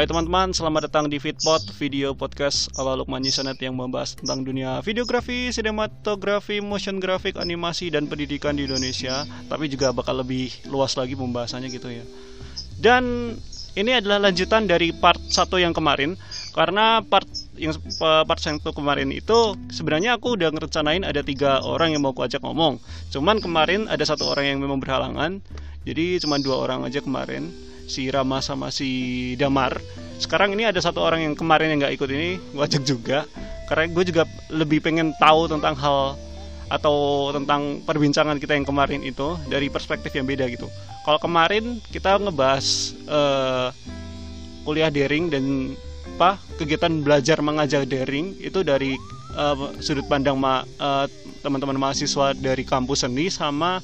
Hai teman-teman, selamat datang di Fitpod, video podcast ala Lukman Yisanet yang membahas tentang dunia videografi, sinematografi, motion graphic, animasi, dan pendidikan di Indonesia. Tapi juga bakal lebih luas lagi pembahasannya gitu ya. Dan ini adalah lanjutan dari part 1 yang kemarin. Karena part yang part satu kemarin itu sebenarnya aku udah ngerencanain ada tiga orang yang mau aku ajak ngomong. Cuman kemarin ada satu orang yang memang berhalangan. Jadi cuma dua orang aja kemarin si Rama sama si Damar. Sekarang ini ada satu orang yang kemarin yang nggak ikut ini wajib juga. Karena gue juga lebih pengen tahu tentang hal atau tentang perbincangan kita yang kemarin itu dari perspektif yang beda gitu. Kalau kemarin kita ngebahas uh, kuliah daring dan apa kegiatan belajar mengajar daring itu dari uh, sudut pandang ma, uh, teman-teman mahasiswa dari kampus seni sama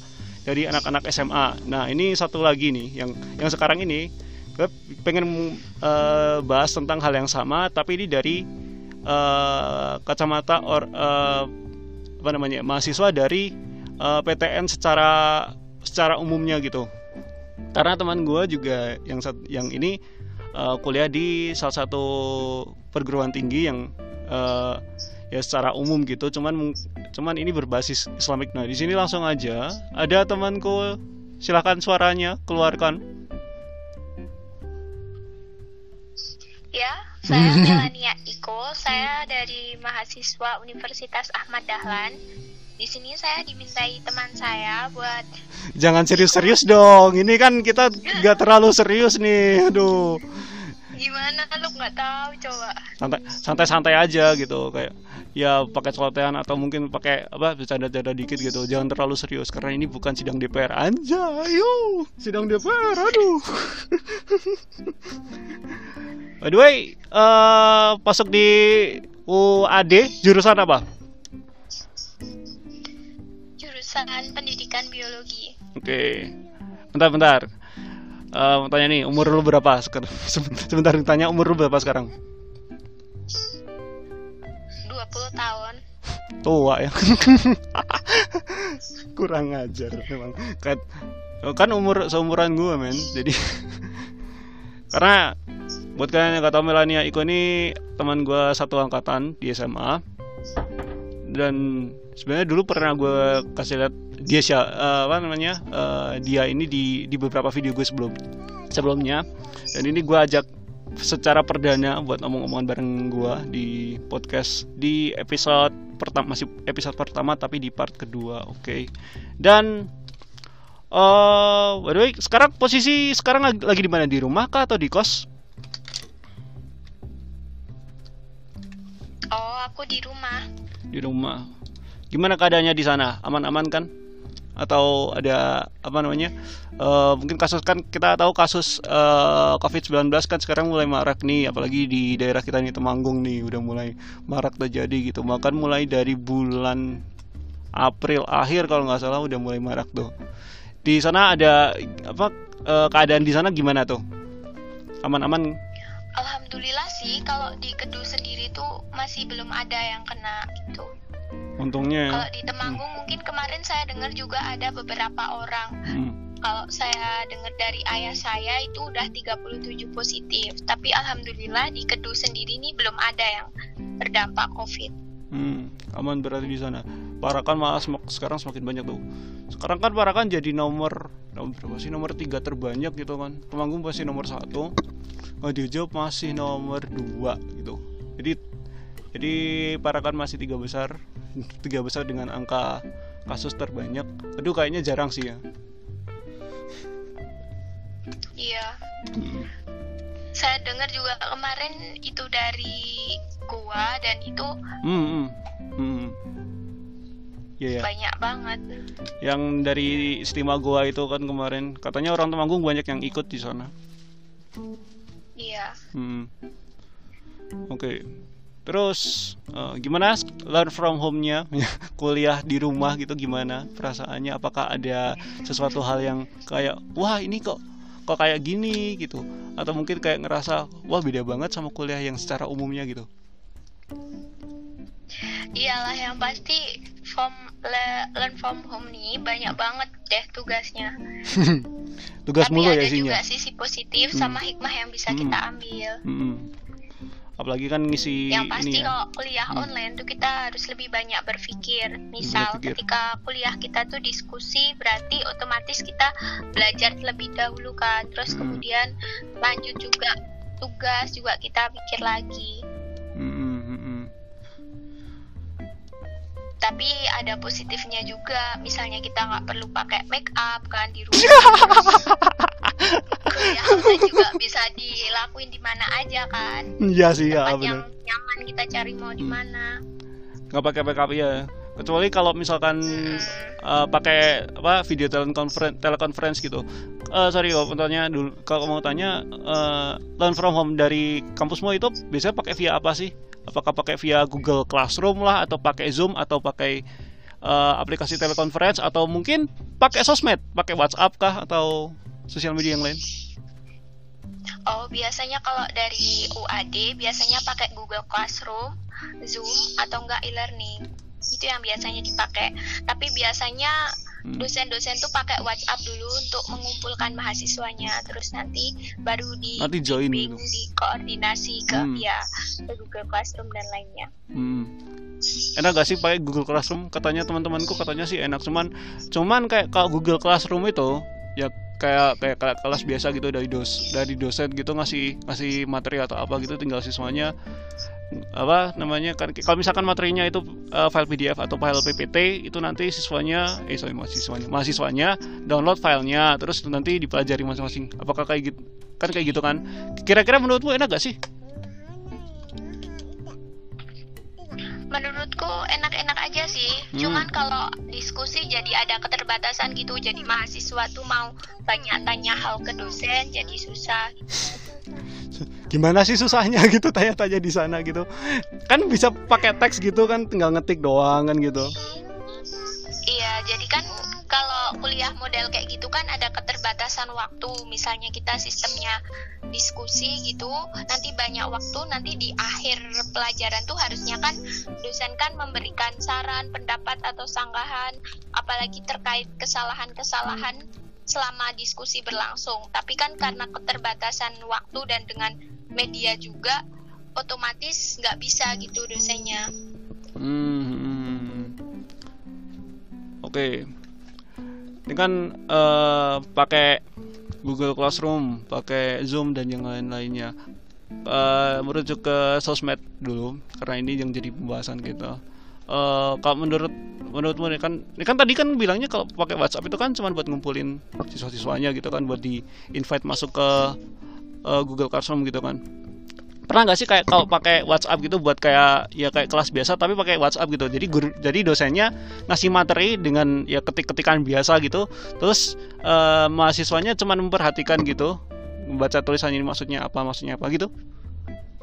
dari anak-anak SMA. Nah ini satu lagi nih yang yang sekarang ini gue pengen uh, bahas tentang hal yang sama tapi ini dari uh, kacamata or uh, apa namanya mahasiswa dari uh, PTN secara secara umumnya gitu. Karena teman gue juga yang yang ini uh, kuliah di salah satu perguruan tinggi yang uh, ya secara umum gitu. Cuman cuman ini berbasis Islamic. Nah di sini langsung aja ada temanku. Silahkan suaranya keluarkan. Ya saya Melania Iko. Saya dari mahasiswa Universitas Ahmad Dahlan. Di sini saya dimintai teman saya buat jangan serius-serius dong. Ini kan kita nggak terlalu serius nih. Aduh gimana? Lu nggak tahu coba. Santai santai santai aja gitu. Kayak ya pakai celotehan atau mungkin pakai apa bercanda-canda dikit gitu. Jangan terlalu serius karena ini bukan sidang DPR anja ayo sidang DPR aduh. By the way uh, masuk di UAD jurusan apa? Jurusan pendidikan biologi. Oke. Okay. bentar bentar uh, mau tanya nih umur lu berapa sekarang sebentar ditanya umur lu berapa sekarang? 20 tahun. Tua ya. Kurang ajar memang. Kan kan umur seumuran gue men. Jadi karena buat kalian yang gak tau Melania Iko ini teman gue satu angkatan di SMA dan sebenarnya dulu pernah gue kasih lihat dia uh, apa namanya uh, dia ini di di beberapa video gue sebelum sebelumnya dan ini gue ajak secara perdana buat omong-omongan bareng gue di podcast di episode pertama masih episode pertama tapi di part kedua oke okay? dan uh, by the way sekarang posisi sekarang lagi, lagi di mana di rumah kah atau di kos oh aku di rumah di rumah Gimana keadaannya di sana? Aman-aman kan? Atau ada apa namanya? Uh, mungkin kasus kan kita tahu kasus uh, eh, COVID-19 kan sekarang mulai marak nih, apalagi di daerah kita nih Temanggung nih udah mulai marak terjadi gitu. Bahkan mulai dari bulan April akhir kalau nggak salah udah mulai marak tuh. Di sana ada apa uh, keadaan di sana gimana tuh? Aman-aman Alhamdulillah sih kalau di Kedu sendiri tuh masih belum ada yang kena gitu untungnya kalau di Temanggung hmm. mungkin kemarin saya dengar juga ada beberapa orang. Hmm. kalau saya dengar dari ayah saya itu udah 37 positif. Tapi alhamdulillah di Kedu sendiri ini belum ada yang berdampak COVID. Hmm, aman berarti di sana. Parakan malah sem sekarang semakin banyak tuh. Sekarang kan Parakan jadi nomor nomor berapa sih? Nomor tiga terbanyak gitu kan. Temanggung pasti nomor satu. Jawab masih nomor dua gitu. Jadi jadi Parakan masih tiga besar tiga besar dengan angka kasus terbanyak aduh kayaknya jarang sih ya iya hmm. saya dengar juga kemarin itu dari gua dan itu hmm, hmm. Hmm. Yeah, yeah. banyak banget yang dari istimewa gua itu kan kemarin katanya orang Temanggung banyak yang ikut di sana iya hmm. oke okay. Terus uh, gimana learn from home-nya kuliah di rumah gitu gimana perasaannya? Apakah ada sesuatu hal yang kayak wah ini kok kok kayak gini gitu? Atau mungkin kayak ngerasa wah beda banget sama kuliah yang secara umumnya gitu? Iyalah yang pasti from learn from home nih banyak banget deh tugasnya. tugas Tapi mulu ada ya isinya juga sisi positif Hmm. sama hikmah yang bisa Hmm. kita ambil. Mm-mm. Apalagi kan ngisi yang pasti ini ya kalau kuliah Hmm. online tuh kita harus lebih banyak berpikir. Misal Berpikir. ketika kuliah kita tuh diskusi berarti otomatis kita belajar terlebih dahulu kan. Terus Hmm. kemudian lanjut juga tugas juga kita pikir lagi. Tapi ada positifnya juga. Misalnya kita nggak perlu pakai make up kan di rumah. Terus kuliah online juga bisa dilakuin di mana aja kan. iya sih ya Tempat yang benar nyaman kita cari mau di Hmm. mana. nggak pakai backup ya kecuali kalau misalkan Hmm. eh, pakai apa video telekonferensi telekonferensi gitu Eh sorry kalau mau tanya dulu kalau mau tanya eh, learn from home dari kampusmu itu biasanya pakai via apa sih apakah pakai via Google Classroom lah atau pakai Zoom atau pakai eh, aplikasi telekonferensi atau mungkin pakai sosmed pakai WhatsApp kah atau sosial media yang lain Oh, biasanya kalau dari UAD biasanya pakai Google Classroom, Zoom atau enggak e-learning. Itu yang biasanya dipakai. Tapi biasanya Hmm. dosen-dosen tuh pakai WhatsApp dulu untuk mengumpulkan mahasiswanya, terus nanti baru di Nanti join bimbing, gitu. di koordinasi ke Hmm. ya ke Google Classroom dan lainnya. Hmm. Enak gak sih pakai Google Classroom? Katanya teman-temanku katanya sih enak cuman cuman kayak kalau Google Classroom itu ya kayak kayak kayak kelas biasa gitu dari dos dari dosen gitu ngasih ngasih materi atau apa gitu tinggal siswanya apa namanya kan kalau misalkan materinya itu uh, file PDF atau file PPT itu nanti siswanya eh sorry mahasiswanya mahasiswanya download filenya terus nanti dipelajari masing-masing. Apakah kayak gitu kan kayak gitu kan? Kira-kira menurutmu enak gak sih Menurutku enak-enak aja sih. Hmm. Cuman kalau diskusi jadi ada keterbatasan gitu. Jadi mahasiswa tuh mau banyak tanya hal ke dosen jadi susah. gimana sih susahnya gitu tanya-tanya di sana gitu kan bisa pakai teks gitu kan tinggal ngetik doang kan gitu Iya, jadi kan kalau kuliah model kayak gitu kan ada keterbatasan waktu. Misalnya kita sistemnya diskusi gitu, nanti banyak waktu, nanti di akhir pelajaran tuh harusnya kan dosen kan memberikan saran, pendapat atau sanggahan, apalagi terkait kesalahan-kesalahan selama diskusi berlangsung. Tapi kan karena keterbatasan waktu dan dengan media juga, otomatis nggak bisa gitu dosennya. Hmm. Oke. Ini kan eh, pakai Google Classroom, pakai Zoom dan yang lain-lainnya. Eh, merujuk ke sosmed dulu karena ini yang jadi pembahasan kita. Eh, kalau menurut menurutmu ini kan ini kan tadi kan bilangnya kalau pakai WhatsApp itu kan cuma buat ngumpulin siswa-siswanya gitu kan buat di invite masuk ke eh, Google Classroom gitu kan pernah nggak sih kayak kalau pakai WhatsApp gitu buat kayak ya kayak kelas biasa tapi pakai WhatsApp gitu. Jadi guru jadi dosennya ngasih materi dengan ya ketik-ketikan biasa gitu. Terus eh, mahasiswanya cuma memperhatikan gitu membaca tulisannya ini maksudnya apa maksudnya apa gitu.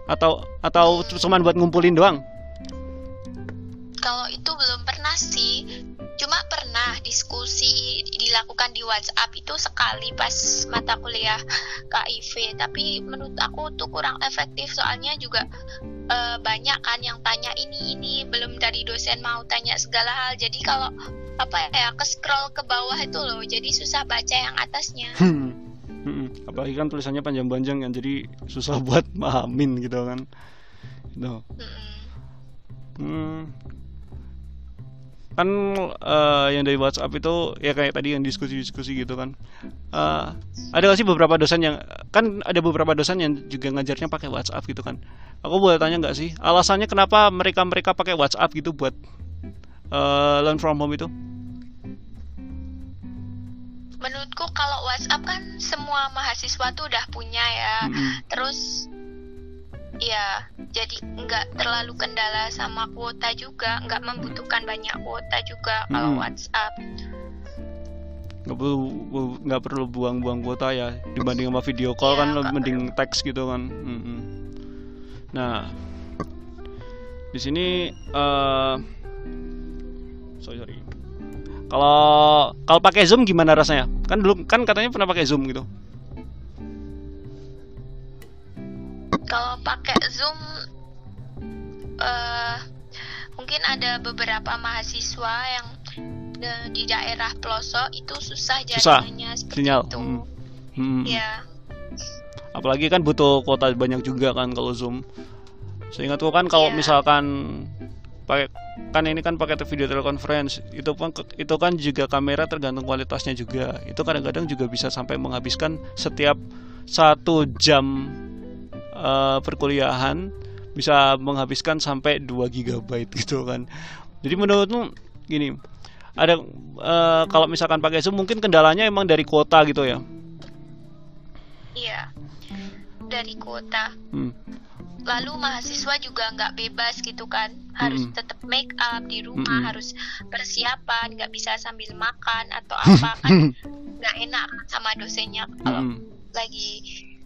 Atau atau cuma buat ngumpulin doang Kalau itu belum pernah sih, cuma pernah diskusi dilakukan di WhatsApp itu sekali pas mata kuliah KIV. Tapi menurut aku tuh kurang efektif soalnya juga eh, banyak kan yang tanya ini ini belum dari dosen mau tanya segala hal. Jadi kalau apa ya ke scroll ke bawah itu loh, jadi susah baca yang atasnya. Mm-mm. apalagi kan tulisannya panjang-panjang kan jadi susah buat mahamin gitu kan gitu Mm-mm. Hmm. Kan eh, yang dari WhatsApp itu ya kayak tadi yang diskusi-diskusi gitu kan. Eh, ada gak sih beberapa dosen yang kan ada beberapa dosen yang juga ngajarnya pakai WhatsApp gitu kan. Aku boleh tanya nggak sih alasannya kenapa mereka-mereka pakai WhatsApp gitu buat eh, learn from home itu? Menurutku kalau WhatsApp kan semua mahasiswa tuh udah punya ya. Mm-mm. terus ya jadi nggak terlalu kendala sama kuota juga nggak membutuhkan banyak kuota juga kalau Hmm. WhatsApp. Nggak perlu nggak perlu buang-buang kuota ya dibanding sama video call Iya, kan mending teks gitu kan. Mm-mm. nah di sini eh sorry sorry. Kalau kalau pakai zoom gimana rasanya? Kan dulu kan katanya pernah pakai zoom gitu kalau pakai Zoom eh mungkin ada beberapa mahasiswa yang de- di daerah pelosok itu susah Susah, jaringannya seperti sinyal itu Mm. Hmm. ya Apalagi kan butuh kuota banyak juga kan kalau Zoom. Seingatku kan kalau Iya. misalkan pakai kan ini kan pakai video teleconference itu kan itu kan juga kamera tergantung kualitasnya juga itu kadang-kadang juga bisa sampai menghabiskan setiap satu jam eh, perkuliahan bisa menghabiskan sampai 2 GB gitu kan jadi menurutmu gini ada eh, kalau misalkan pakai Zoom mungkin kendalanya emang dari kuota gitu ya iya dari kuota Hmm. lalu mahasiswa juga nggak bebas gitu kan harus Mm-mm. tetap make up di rumah Mm-mm. harus persiapan nggak bisa sambil makan atau apa kan nggak enak sama dosennya kalau Mm-mm. lagi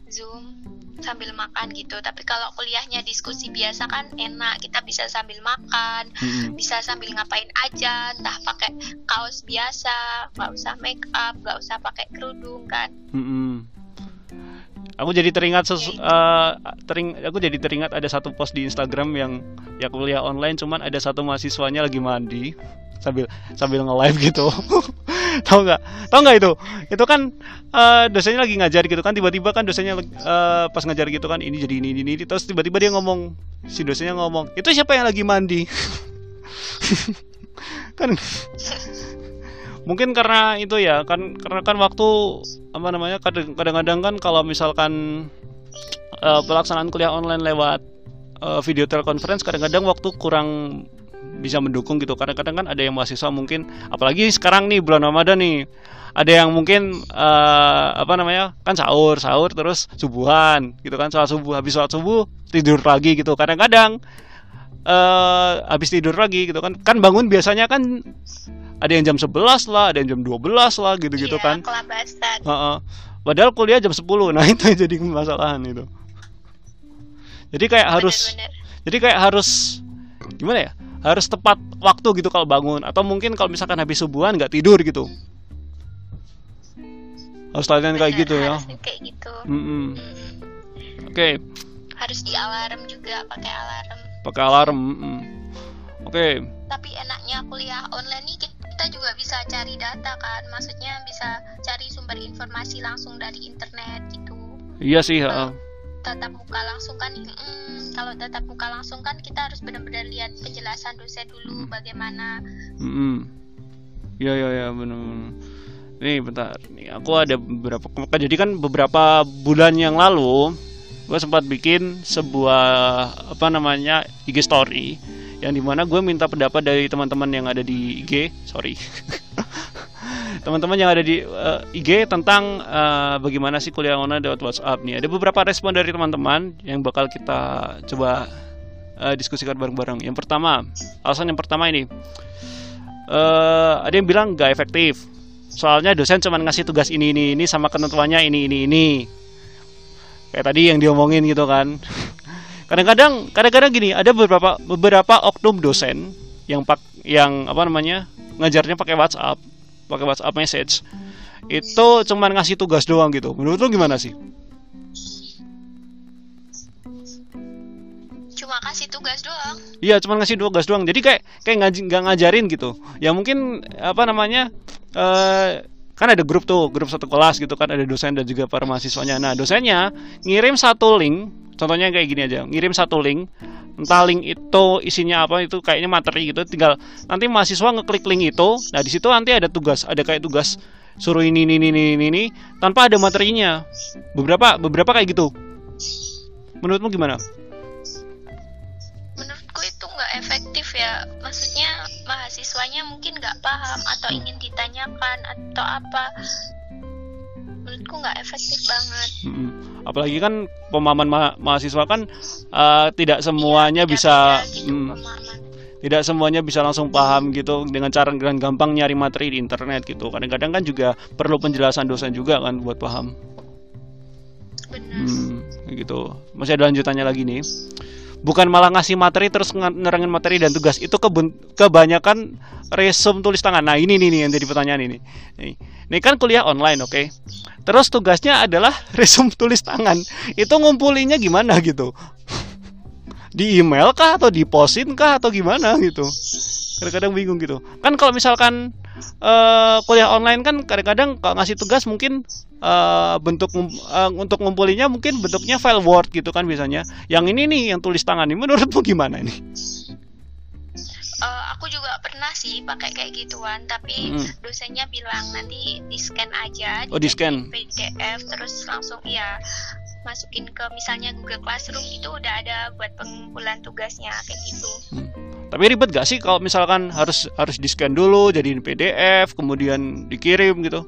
zoom sambil makan gitu. Tapi kalau kuliahnya diskusi biasa kan enak. Kita bisa sambil makan Mm-mm. bisa sambil ngapain aja. Entah pakai kaos biasa nggak usah make up nggak usah pakai kerudung kan. Mm-mm. Aku jadi teringat sesu- eh, tering aku jadi teringat ada satu post di Instagram yang ya kuliah online cuman ada satu mahasiswanya lagi mandi sambil sambil nge-live gitu. tahu nggak? Tahu nggak itu? Itu kan eh, dosennya lagi ngajar gitu kan tiba-tiba kan dosennya eh, pas ngajar gitu kan ini jadi ini ini, ini. terus tiba-tiba dia ngomong si dosennya ngomong itu siapa yang lagi mandi? kan mungkin karena itu ya kan karena kan waktu apa namanya kadang- kadang-kadang kan kalau misalkan eh, pelaksanaan kuliah online lewat eh, video teleconference kadang-kadang waktu kurang bisa mendukung gitu kadang-kadang kan ada yang mahasiswa mungkin apalagi sekarang nih bulan Ramadan nih ada yang mungkin eh, apa namanya kan sahur sahur terus subuhan gitu kan sholat subuh habis sholat subuh tidur lagi gitu kadang-kadang eh habis tidur lagi gitu kan kan bangun biasanya kan ada yang jam 11 lah ada yang jam 12 lah gitu-gitu Iya, kan kelabasan Heeh. Padahal kuliah jam 10. Nah, itu jadi masalahan itu. Jadi kayak harus Bener-bener. jadi kayak harus gimana ya? Harus tepat waktu gitu kalau bangun atau mungkin kalau misalkan habis subuhan nggak tidur gitu. Harus latihan kayak gitu ya. kayak gitu Mm-mm. Mm. Oke, harus di alarm juga pakai alarm pakai alarm. mm-mm. Oke. tapi enaknya kuliah online nih kita juga bisa cari data kan maksudnya bisa cari sumber informasi langsung dari internet gitu Iya sih, heeh. Tatap muka langsung kan mm, kalau tatap muka langsung kan kita harus benar-benar lihat penjelasan dosen dulu Hmm. bagaimana Mm-mm. Iya iya iya benar. Nih bentar, nih aku ada beberapa jadi kan beberapa bulan yang lalu gue sempat bikin sebuah apa namanya IG story yang di mana gue minta pendapat dari teman-teman yang ada di IG, sorry, teman-teman yang ada di eh, IG tentang eh, bagaimana sih kuliah online lewat WhatsApp nih. Ada beberapa respon dari teman-teman yang bakal kita coba eh, diskusikan bareng-bareng. Yang pertama, alasan yang pertama ini eh ada yang bilang nggak efektif soalnya dosen cuma ngasih tugas ini ini ini sama ketentuannya ini ini ini kayak tadi yang diomongin gitu kan kadang-kadang kadang-kadang gini ada beberapa beberapa oknum dosen yang pak yang apa namanya ngajarnya pakai WhatsApp pakai WhatsApp message itu cuma ngasih tugas doang gitu menurut lu gimana sih cuma kasih tugas doang Iya, cuma ngasih tugas doang. Jadi kayak kayak nggak ngajarin gitu. Ya mungkin apa namanya? eh kan ada grup tuh, grup satu kelas gitu kan ada dosen dan juga para mahasiswanya. Nah, dosennya ngirim satu link, contohnya kayak gini aja, ngirim satu link. Entah link itu isinya apa itu kayaknya materi gitu, tinggal nanti mahasiswa ngeklik link itu. Nah, di situ nanti ada tugas, ada kayak tugas suruh ini ini ini ini, ini tanpa ada materinya. Beberapa beberapa kayak gitu. Menurutmu gimana? menurutku itu efektif ya maksudnya mahasiswanya mungkin nggak paham atau ingin ditanyakan atau apa menurutku nggak efektif banget. Apalagi kan pemahaman ma- mahasiswa kan eh, tidak semuanya Iya, bisa gitu mm, pemahaman. tidak semuanya bisa langsung paham gitu dengan cara dengan gampang nyari materi di internet gitu. Kadang-kadang kan juga perlu penjelasan dosen juga kan buat paham. benar Hmm, gitu. Masih ada lanjutannya lagi nih. Bukan malah ngasih materi terus nge- nerangin materi dan tugas itu kebanyakan resume tulis tangan. Nah ini nih yang jadi pertanyaan ini. Ini kan kuliah online, oke? Terus tugasnya adalah resume tulis tangan. Itu ngumpulinnya gimana gitu? Di email kah atau di postin kah atau gimana gitu? Kadang-kadang bingung gitu. Kan kalau misalkan uh, kuliah online kan kadang-kadang kalau ngasih tugas mungkin uh, bentuk uh, untuk ngumpulinya mungkin bentuknya file Word gitu kan biasanya. Yang ini nih yang tulis tangan ini menurutmu gimana ini? Uh, aku juga pernah sih pakai kayak gituan, tapi hmm. dosennya bilang nanti di scan aja, oh di scan PDF terus langsung ya masukin ke misalnya Google Classroom itu udah ada buat pengumpulan tugasnya kayak gitu. Hmm. Tapi ribet gak sih kalau misalkan harus harus di scan dulu jadiin PDF kemudian dikirim gitu?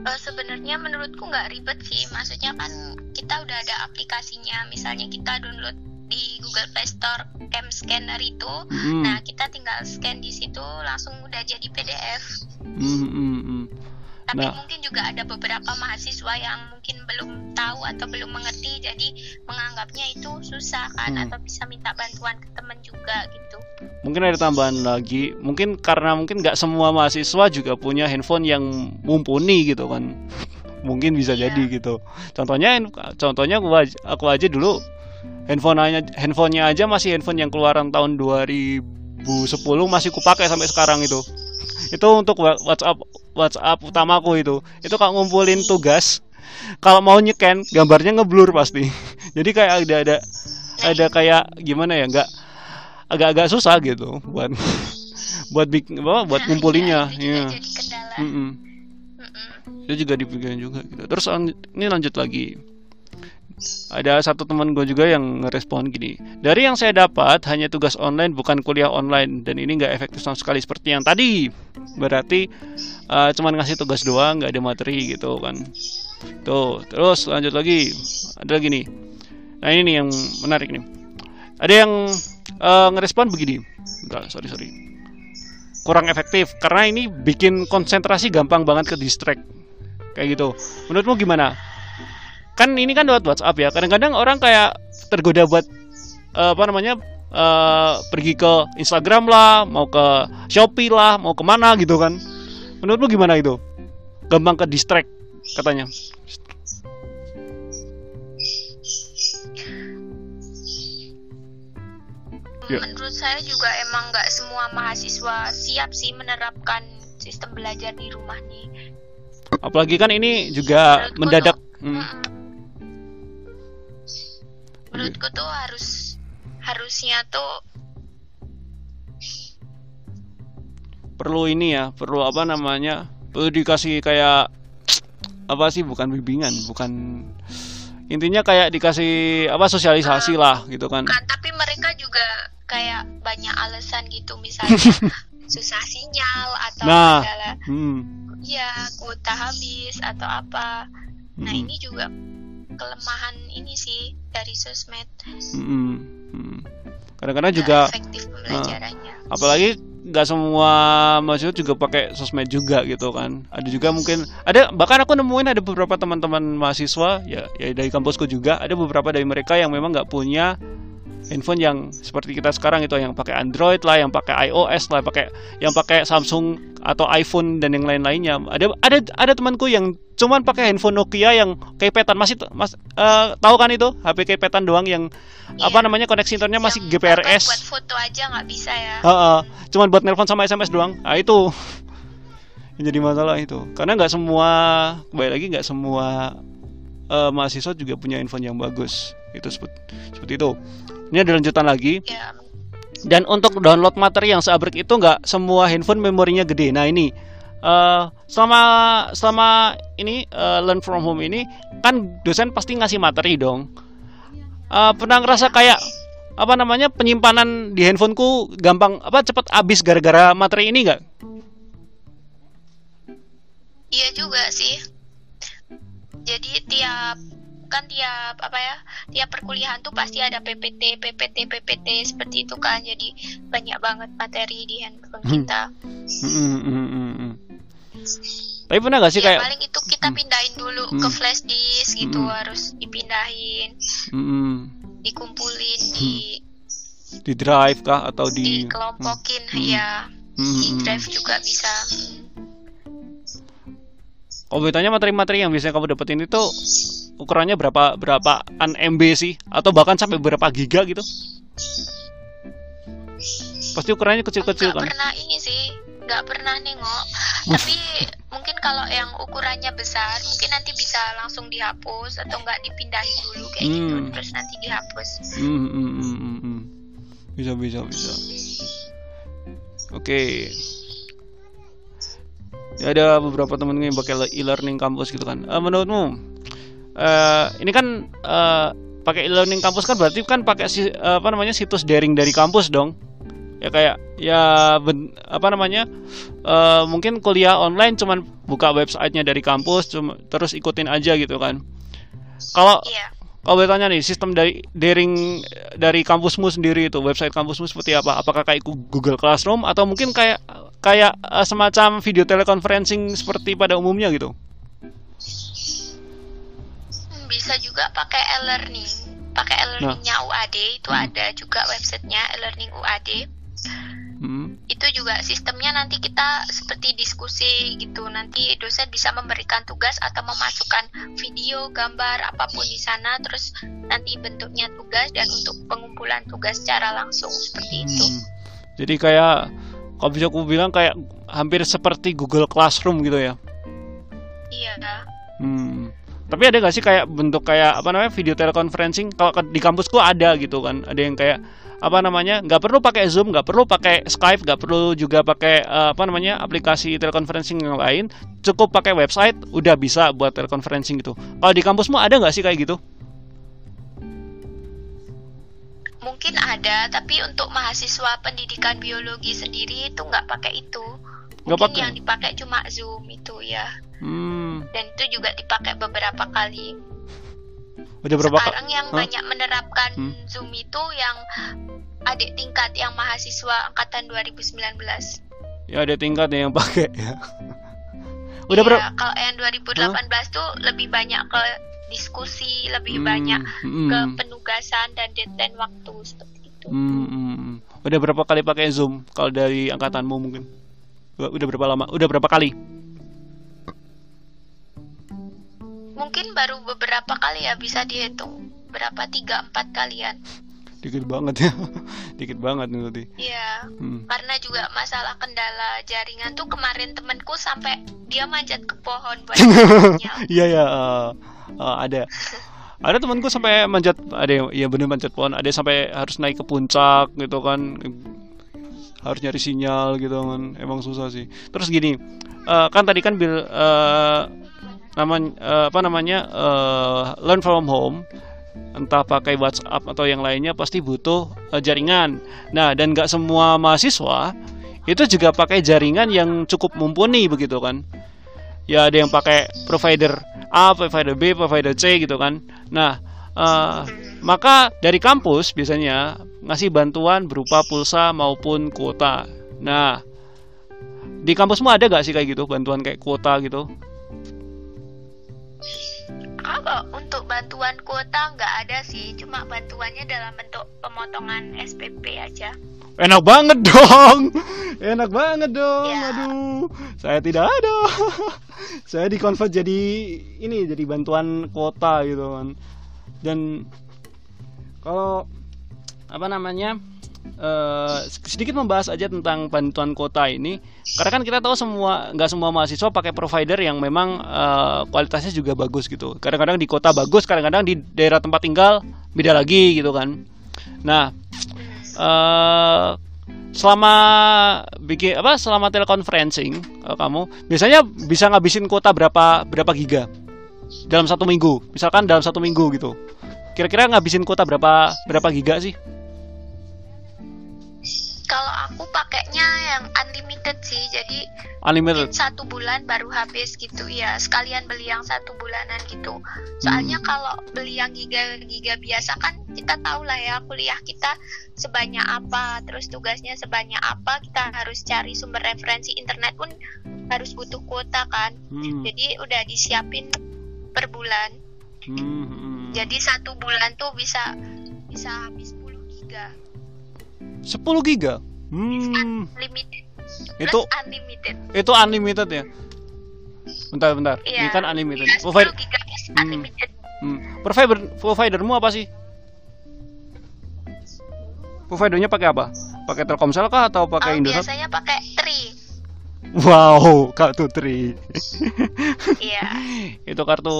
Uh, Sebenarnya menurutku nggak ribet sih, maksudnya kan kita udah ada aplikasinya, misalnya kita download di Google Play Store Cam Scanner itu, hmm. nah kita tinggal scan di situ langsung udah jadi PDF. Hmm, hmm, hmm tapi nah. mungkin juga ada beberapa mahasiswa yang mungkin belum tahu atau belum mengerti jadi menganggapnya itu susah kan hmm. atau bisa minta bantuan ke teman juga gitu mungkin ada tambahan lagi mungkin karena mungkin nggak semua mahasiswa juga punya handphone yang mumpuni gitu kan mungkin bisa yeah. jadi gitu contohnya contohnya aku aja, aku aja dulu handphonenya handphonenya aja masih handphone yang keluaran tahun 2010 masih kupakai sampai sekarang itu itu untuk WhatsApp WhatsApp utamaku itu. Itu kalau ngumpulin tugas kalau mau nyeken gambarnya ngeblur pasti. Jadi kayak ada ada ada kayak gimana ya nggak agak-agak susah gitu buat buat bikin apa buat ngumpulinnya ya, Mm -mm. itu juga dipikirin juga gitu. Terus ini lanjut lagi ada satu teman gue juga yang ngerespon gini dari yang saya dapat hanya tugas online bukan kuliah online dan ini nggak efektif sama sekali seperti yang tadi. Berarti uh, cuman ngasih tugas doang nggak ada materi gitu kan. Tuh terus lanjut lagi. Ada lagi nih. Nah ini nih yang menarik nih. Ada yang uh, ngerespon begini. Bentar, sorry sorry. Kurang efektif karena ini bikin konsentrasi gampang banget ke distract. Kayak gitu. Menurutmu gimana kan ini kan lewat WhatsApp ya. Kadang-kadang orang kayak tergoda buat uh, apa namanya uh, pergi ke Instagram lah mau ke Shopee lah mau ke mana gitu kan. Menurutmu gimana itu? Gampang ke distract katanya. Ya. menurut saya juga emang nggak semua mahasiswa siap sih menerapkan sistem belajar di rumah nih. Apalagi kan ini juga Menurutku mendadak. hmm menurutku tuh harus harusnya tuh perlu ini ya perlu apa namanya perlu dikasih kayak apa sih bukan bimbingan bukan intinya kayak dikasih apa sosialisasi uh, lah gitu kan bukan, tapi mereka juga kayak banyak alasan gitu misalnya susah sinyal atau nah, adalah hmm. ya kuota habis atau apa nah hmm. ini juga kelemahan ini sih dari sosmed. Hmm. Kadang-kadang juga efektif pembelajarannya. Uh, apalagi nggak semua mahasiswa juga pakai sosmed juga gitu kan. Ada juga mungkin ada bahkan aku nemuin ada beberapa teman-teman mahasiswa ya, ya dari kampusku juga ada beberapa dari mereka yang memang nggak punya handphone yang seperti kita sekarang itu yang pakai Android lah, yang pakai iOS lah, pakai yang pakai Samsung atau iPhone dan yang lain-lainnya. Ada ada ada temanku yang cuman pakai handphone Nokia yang keypadan masih mas uh, tahu kan itu HP keypadan doang yang iya. apa namanya koneksi internetnya masih GPRS. Buat foto aja nggak bisa ya. Uh, uh, cuman buat nelpon sama SMS doang. Nah itu yang jadi masalah itu. Karena nggak semua kembali lagi nggak semua uh, mahasiswa juga punya handphone yang bagus. Itu seperti, seperti itu. Ini ada lanjutan lagi. Ya. Dan untuk download materi yang seabrek itu nggak semua handphone memorinya gede. Nah ini uh, selama selama ini uh, learn from home ini kan dosen pasti ngasih materi dong. Uh, pernah ngerasa kayak apa namanya penyimpanan di handphoneku gampang apa cepat habis gara-gara materi ini nggak? Iya juga sih. Jadi tiap kan tiap apa ya tiap perkuliahan tuh pasti ada PPT PPT PPT seperti itu kan jadi banyak banget materi di handphone hmm. kita hmm, hmm, hmm, hmm. tapi pernah gak sih ya, kayak paling itu kita pindahin dulu hmm. ke flash disk gitu hmm. harus dipindahin hmm. dikumpulin hmm. di di drive kah atau di dikelompokin hmm. ya hmm. di drive juga bisa kalau bertanya materi-materi yang biasanya kamu dapetin itu ukurannya berapa berapa an MB sih atau bahkan sampai berapa giga gitu? Pasti ukurannya kecil-kecil kan? Pernah ini sih, nggak pernah nengok tapi mungkin kalau yang ukurannya besar mungkin nanti bisa langsung dihapus atau nggak dipindahin dulu kayak gitu, hmm. gitu terus nanti dihapus hmm, hmm, hmm, hmm, hmm. bisa bisa bisa oke okay. ya ada beberapa temen yang pakai e-learning kampus gitu kan uh, menurutmu uh, ini kan uh, pakai e-learning kampus kan berarti kan pakai si, apa namanya situs daring dari kampus dong. Ya kayak ya ben, apa namanya uh, mungkin kuliah online cuman buka websitenya dari kampus cuma terus ikutin aja gitu kan. Kalau yeah. kalau bertanya nih sistem dari daring dari kampusmu sendiri itu website kampusmu seperti apa? Apakah kayak Google Classroom atau mungkin kayak kayak uh, semacam video teleconferencing seperti pada umumnya gitu bisa juga pakai e-learning pakai e-learningnya nah. UAD itu hmm. ada juga websitenya e-learning UAD Hmm. Itu juga sistemnya nanti kita seperti diskusi gitu. Nanti dosen bisa memberikan tugas atau memasukkan video, gambar apa pun di sana terus nanti bentuknya tugas dan untuk pengumpulan tugas secara langsung seperti itu. Hmm. Jadi kayak kalau bisa aku bilang kayak hampir seperti Google Classroom gitu ya. Iya. Hmm. Tapi ada gak sih kayak bentuk kayak apa namanya video teleconferencing? Kalau di kampusku ada gitu kan. Ada yang kayak apa namanya nggak perlu pakai zoom nggak perlu pakai skype nggak perlu juga pakai uh, apa namanya aplikasi teleconferencing yang lain cukup pakai website udah bisa buat teleconferencing gitu kalau di kampusmu ada nggak sih kayak gitu mungkin ada tapi untuk mahasiswa pendidikan biologi sendiri itu nggak pakai itu mungkin pakai. yang dipakai cuma zoom itu ya hmm. dan itu juga dipakai beberapa kali Udah berapa Sekarang yang huh? banyak menerapkan hmm? Zoom itu yang adik tingkat yang mahasiswa angkatan 2019. Ya ada tingkat yang pakai ya. Udah iya, berapa? Kalau yang 2018 huh? tuh lebih banyak ke diskusi, lebih hmm, banyak hmm. ke penugasan dan deadline waktu seperti itu. Hmm, hmm, hmm. Udah berapa kali pakai Zoom kalau dari angkatanmu mungkin? Udah berapa lama? Udah berapa kali? mungkin baru beberapa kali ya bisa dihitung. Berapa? Tiga empat kalian. Dikit banget ya. Dikit banget nih berarti. Iya. Hmm. karena juga masalah kendala jaringan tuh kemarin temenku sampai dia manjat ke pohon buat iya ya uh, uh, ada. Ada temanku sampai manjat ada yang ya bener manjat pohon. Ada yang sampai harus naik ke puncak gitu kan harus nyari sinyal gitu kan emang susah sih terus gini uh, kan tadi kan bil uh, namanya uh, eh, apa namanya uh, learn from home entah pakai WhatsApp atau yang lainnya pasti butuh uh, jaringan. Nah, dan nggak semua mahasiswa itu juga pakai jaringan yang cukup mumpuni begitu kan. Ya ada yang pakai provider A, provider B, provider C gitu kan. Nah, uh, maka dari kampus biasanya ngasih bantuan berupa pulsa maupun kuota. Nah, di kampusmu ada gak sih kayak gitu bantuan kayak kuota gitu? kalau untuk bantuan kuota nggak ada sih cuma bantuannya dalam bentuk pemotongan SPP aja enak banget dong enak banget dong ya. aduh saya tidak ada saya dikonvert jadi ini jadi bantuan kuota gitu kan dan kalau apa namanya uh, sedikit membahas aja tentang bantuan kota ini. Karena kan kita tahu semua nggak semua mahasiswa pakai provider yang memang uh, kualitasnya juga bagus gitu. Kadang-kadang di kota bagus kadang-kadang di daerah tempat tinggal beda lagi gitu kan. Nah uh, selama bikin apa selama teleconferencing uh, kamu biasanya bisa ngabisin kuota berapa berapa giga dalam satu minggu? Misalkan dalam satu minggu gitu. Kira-kira ngabisin kuota berapa berapa giga sih kalau aku pakainya yang unlimited sih, jadi unlimited satu bulan baru habis gitu ya. Sekalian beli yang satu bulanan gitu. Soalnya hmm. kalau beli yang giga-giga biasa kan kita tahu lah ya kuliah kita sebanyak apa, terus tugasnya sebanyak apa, kita harus cari sumber referensi internet pun harus butuh kuota kan. Hmm. Jadi udah disiapin per bulan. Hmm. hmm. Jadi satu bulan tuh bisa bisa habis 10 giga. 10 giga? Hmm. unlimited. Itu unlimited. Itu unlimited ya? Bentar bentar. Ya, ini kan unlimited. Ya, provider hmm. unlimited. Hmm. provider providermu apa sih? Providernya pakai apa? Pakai Telkomsel kah atau pakai oh, Indosat? biasanya pakai Tri Wow, kartu Tri. Iya. Itu kartu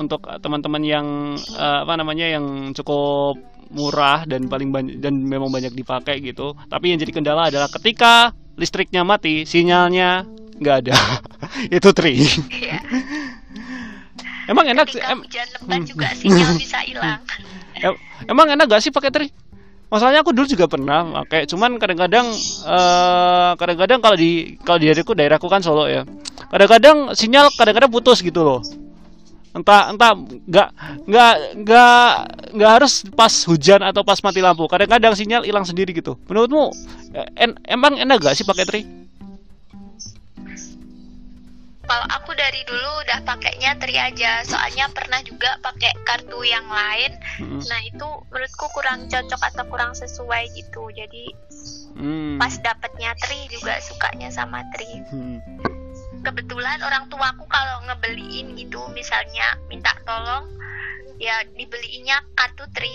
untuk teman-teman yang uh, apa namanya yang cukup murah dan paling banyak dan memang banyak dipakai gitu. Tapi yang jadi kendala adalah ketika listriknya mati, sinyalnya nggak ada. Itu Tri. Iya. Emang enak sih? Em hujan lebat hmm. juga sinyal bisa hilang. Emang enak gak sih pakai Tri? Masalahnya aku dulu juga pernah pakai, cuman kadang-kadang uh, kadang-kadang kalau di kalau di daerahku daerahku kan Solo ya. Kadang-kadang sinyal kadang-kadang putus gitu loh. Entah entah nggak nggak nggak nggak harus pas hujan atau pas mati lampu. Kadang-kadang sinyal hilang sendiri gitu. Menurutmu en, emang enak gak sih pakai tri? kalau aku dari dulu udah pakainya tri aja soalnya pernah juga pakai kartu yang lain hmm. nah itu menurutku kurang cocok atau kurang sesuai gitu jadi hmm. pas dapetnya tri juga sukanya sama tri hmm. Kebetulan orang tuaku kalau ngebeliin gitu misalnya minta tolong ya dibeliinnya kartu tri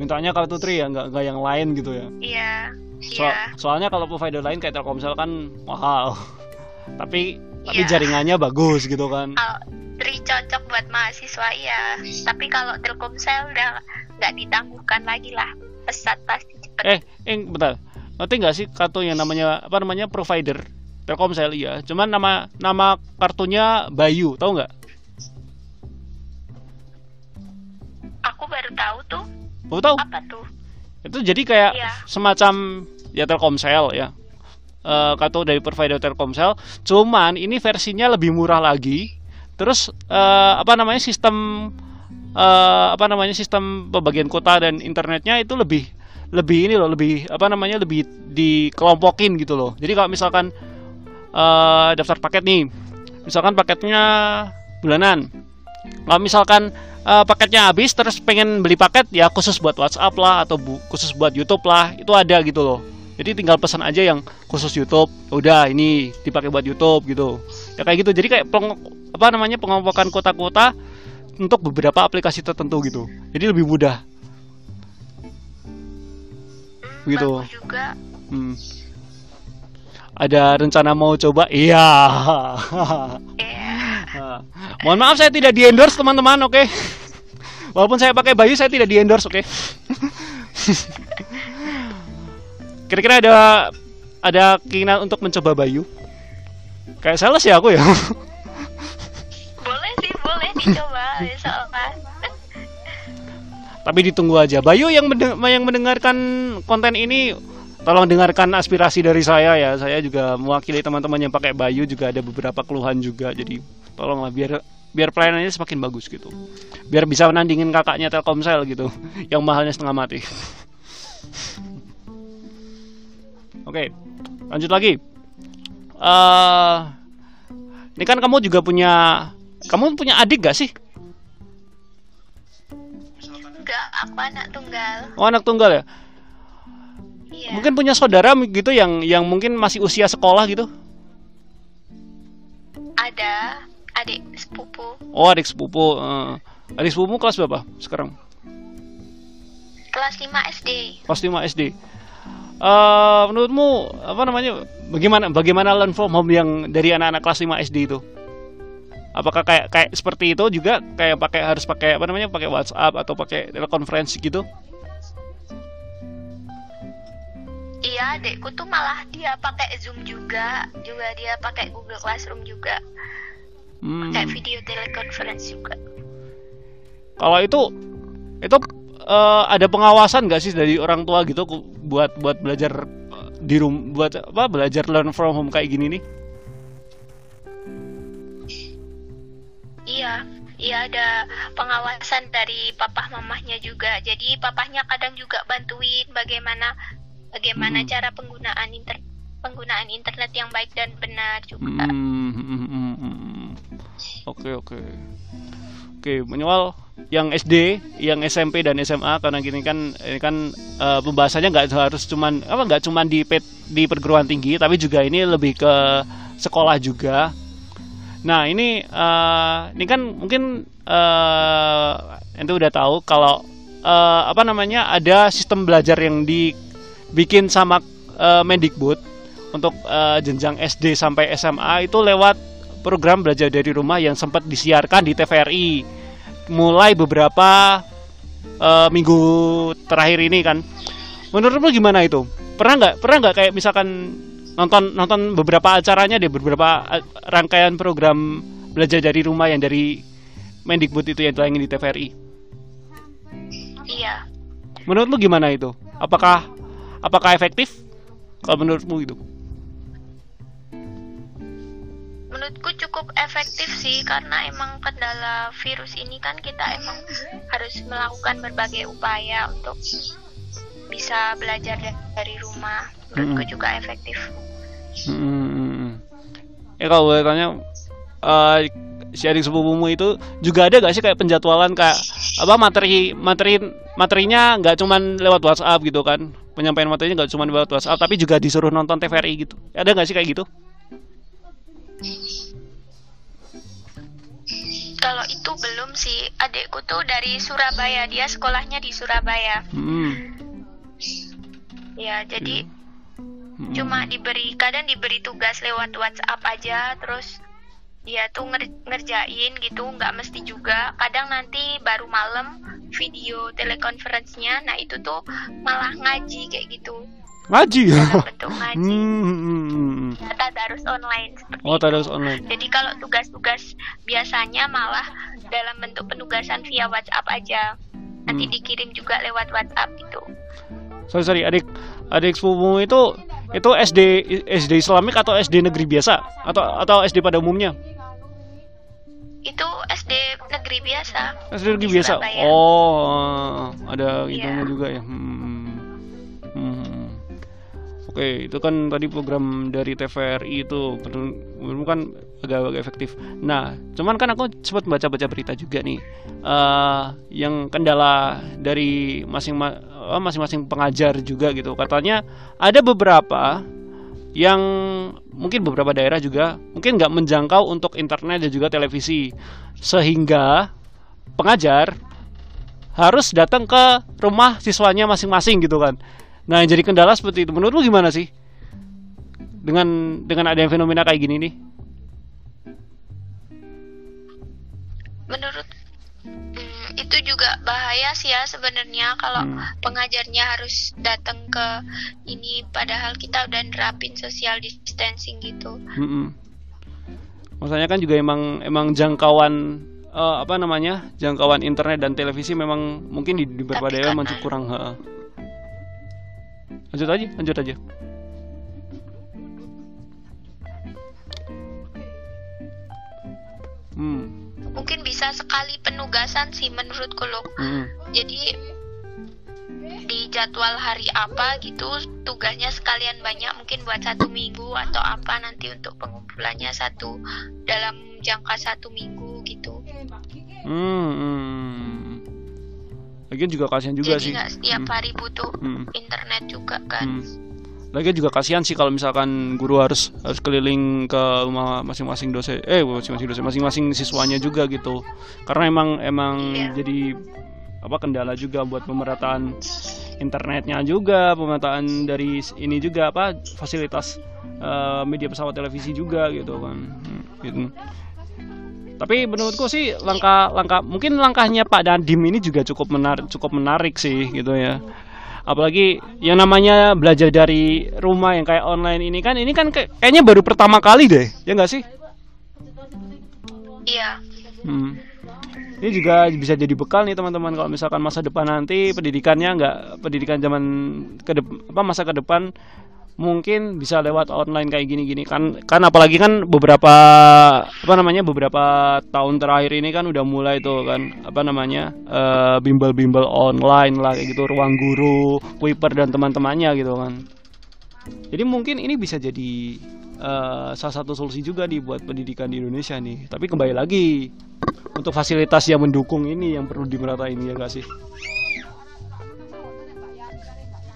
mintanya kartu tri ya nggak nggak yang lain gitu ya? Iya so, iya. soalnya kalau provider lain kayak Telkomsel kan mahal. Tapi tapi yeah. jaringannya bagus gitu kan. Kalau Tri cocok buat mahasiswa ya tapi kalau Telkomsel udah nggak ditangguhkan lagi lah. Pesat pasti cepet. Eh eh bentar. Nanti nggak sih kartu yang namanya apa namanya provider Telkomsel ya cuman nama nama kartunya Bayu tahu nggak aku baru tahu tuh baru tahu apa tuh itu jadi kayak yeah. semacam ya Telkomsel ya uh, kartu dari provider Telkomsel. Cuman ini versinya lebih murah lagi. Terus uh, apa namanya sistem uh, apa namanya sistem pembagian kota dan internetnya itu lebih lebih ini loh lebih apa namanya lebih dikelompokin gitu loh. Jadi kalau misalkan uh, daftar paket nih, misalkan paketnya bulanan. Kalau misalkan uh, paketnya habis terus pengen beli paket ya khusus buat WhatsApp lah atau bu khusus buat YouTube lah itu ada gitu loh jadi tinggal pesan aja yang khusus YouTube udah ini dipakai buat YouTube gitu ya kayak gitu jadi kayak peng, apa namanya pengelompokan kota-kota untuk beberapa aplikasi tertentu gitu jadi lebih mudah gitu juga. Hmm. Ada rencana mau coba iya yeah. mohon maaf saya tidak di endorse teman-teman oke okay? walaupun saya pakai bayu saya tidak di endorse oke okay? Kira-kira ada ada keinginan untuk mencoba Bayu? Kayak sales ya aku ya. boleh sih, boleh dicoba. Tapi ditunggu aja. Bayu yang mendeng yang mendengarkan konten ini tolong dengarkan aspirasi dari saya ya. Saya juga mewakili teman-teman yang pakai Bayu juga ada beberapa keluhan juga. Jadi tolonglah biar biar pelayanannya semakin bagus gitu. Biar bisa menandingin kakaknya Telkomsel gitu yang mahalnya setengah mati. Oke, lanjut lagi. Uh, ini kan kamu juga punya, kamu punya adik gak sih? Enggak, aku anak tunggal. Oh anak tunggal ya? Iya. Mungkin punya saudara gitu yang yang mungkin masih usia sekolah gitu? Ada, adik sepupu. Oh adik sepupu. Uh, adik sepupu kelas berapa sekarang? Kelas 5 SD. Kelas 5 SD uh, menurutmu apa namanya bagaimana bagaimana learn from home yang dari anak-anak kelas 5 SD itu? Apakah kayak kayak seperti itu juga kayak pakai harus pakai apa namanya pakai WhatsApp atau pakai telekonferensi gitu? Iya, adekku tuh malah dia pakai Zoom juga, juga dia pakai Google Classroom juga. Hmm. Pakai video telekonferensi juga. Kalau itu itu uh, ada pengawasan gak sih dari orang tua gitu buat buat belajar eh, di room buat apa belajar learn from home kayak gini nih? Iya, iya ada pengawasan dari papa mamahnya juga. Jadi papahnya kadang juga bantuin bagaimana bagaimana hmm. cara penggunaan inter penggunaan internet yang baik dan benar juga. Oke oke. Oke, menyoal yang SD, yang SMP dan SMA karena gini kan ini kan uh, pembahasannya nggak harus cuman apa nggak cuman di di perguruan tinggi tapi juga ini lebih ke sekolah juga. Nah ini uh, ini kan mungkin uh, ente udah tahu kalau uh, apa namanya ada sistem belajar yang dibikin sama uh, Mendikbud untuk uh, jenjang SD sampai SMA itu lewat program belajar dari rumah yang sempat disiarkan di TVRI mulai beberapa uh, minggu terakhir ini kan. Menurutmu gimana itu? Pernah nggak? Pernah nggak kayak misalkan nonton nonton beberapa acaranya deh, beberapa rangkaian program belajar dari rumah yang dari Mendikbud itu yang tayangin di TVRI? Iya. Menurutmu gimana itu? Apakah apakah efektif? Kalau menurutmu itu? menurutku cukup efektif sih karena emang kendala virus ini kan kita emang harus melakukan berbagai upaya untuk bisa belajar dari rumah menurutku hmm. juga efektif hmm. ya kalau boleh tanya uh, si adik sepupumu itu juga ada gak sih kayak penjadwalan kayak apa materi materi materinya nggak cuman lewat WhatsApp gitu kan? Penyampaian materinya nggak cuma lewat WhatsApp tapi juga disuruh nonton TVRI gitu. Ada nggak sih kayak gitu? Kalau itu belum sih. Adikku tuh dari Surabaya. Dia sekolahnya di Surabaya. Hmm. ya jadi hmm. cuma diberi kadang diberi tugas lewat WhatsApp aja terus dia tuh nger ngerjain gitu nggak mesti juga kadang nanti baru malam video telekonferensinya nah itu tuh malah ngaji kayak gitu Ngaji ya? Bentuk ngaji. Hmm, hmm, hmm. Tadarus online. Oh, tadarus online. Jadi kalau tugas-tugas biasanya malah dalam bentuk penugasan via WhatsApp aja. Nanti hmm. dikirim juga lewat WhatsApp gitu. Sorry, sorry, adik adik sepupumu itu itu SD SD Islamik atau SD negeri biasa atau atau SD pada umumnya? Itu SD negeri biasa. SD negeri biasa. Surabaya. Oh, ada itu yeah. juga ya. Hmm. Hmm. Oke, itu kan tadi program dari TVRI itu belum kan agak-agak efektif. Nah, cuman kan aku sempat baca-baca berita juga nih, uh, yang kendala dari masing-masing pengajar juga gitu. Katanya ada beberapa yang mungkin beberapa daerah juga mungkin nggak menjangkau untuk internet dan juga televisi, sehingga pengajar harus datang ke rumah siswanya masing-masing gitu kan Nah, yang jadi kendala seperti itu. Menurut lu gimana sih? Dengan dengan ada fenomena kayak gini nih? Menurut itu juga bahaya sih ya sebenarnya kalau hmm. pengajarnya harus datang ke ini padahal kita udah nerapin social distancing gitu. Hmm. Maksudnya kan juga emang emang jangkauan uh, apa namanya jangkauan internet dan televisi memang mungkin di, di beberapa daerah masih kurang. Uh, lanjut aja lanjut aja hmm. mungkin bisa sekali penugasan sih menurutku loh hmm. jadi di jadwal hari apa gitu tugasnya sekalian banyak mungkin buat satu minggu atau apa nanti untuk pengumpulannya satu dalam jangka satu minggu gitu hmm, hmm. Lagian juga kasihan juga Jadi sih. Jadi setiap hmm. hari butuh hmm. internet juga kan. Hmm. Lagian juga kasihan sih kalau misalkan guru harus harus keliling ke rumah masing-masing dosen, eh masing-masing dosen, masing-masing siswanya juga gitu. Karena emang emang iya. jadi apa kendala juga buat pemerataan internetnya juga, pemerataan dari ini juga apa fasilitas uh, media pesawat televisi juga gitu kan. Hmm, gitu tapi menurutku sih langkah langkah mungkin langkahnya Pak Dandim ini juga cukup menarik cukup menarik sih gitu ya apalagi yang namanya belajar dari rumah yang kayak online ini kan ini kan kayaknya baru pertama kali deh ya nggak sih iya hmm. ini juga bisa jadi bekal nih teman-teman kalau misalkan masa depan nanti pendidikannya nggak pendidikan zaman ke apa masa ke depan mungkin bisa lewat online kayak gini-gini. Kan kan apalagi kan beberapa apa namanya beberapa tahun terakhir ini kan udah mulai tuh kan apa namanya uh, bimbel-bimbel online lah kayak gitu ruang guru Kuiper dan teman-temannya gitu kan. Jadi mungkin ini bisa jadi uh, salah satu solusi juga nih buat pendidikan di Indonesia nih. Tapi kembali lagi untuk fasilitas yang mendukung ini yang perlu dimeratain ya gak sih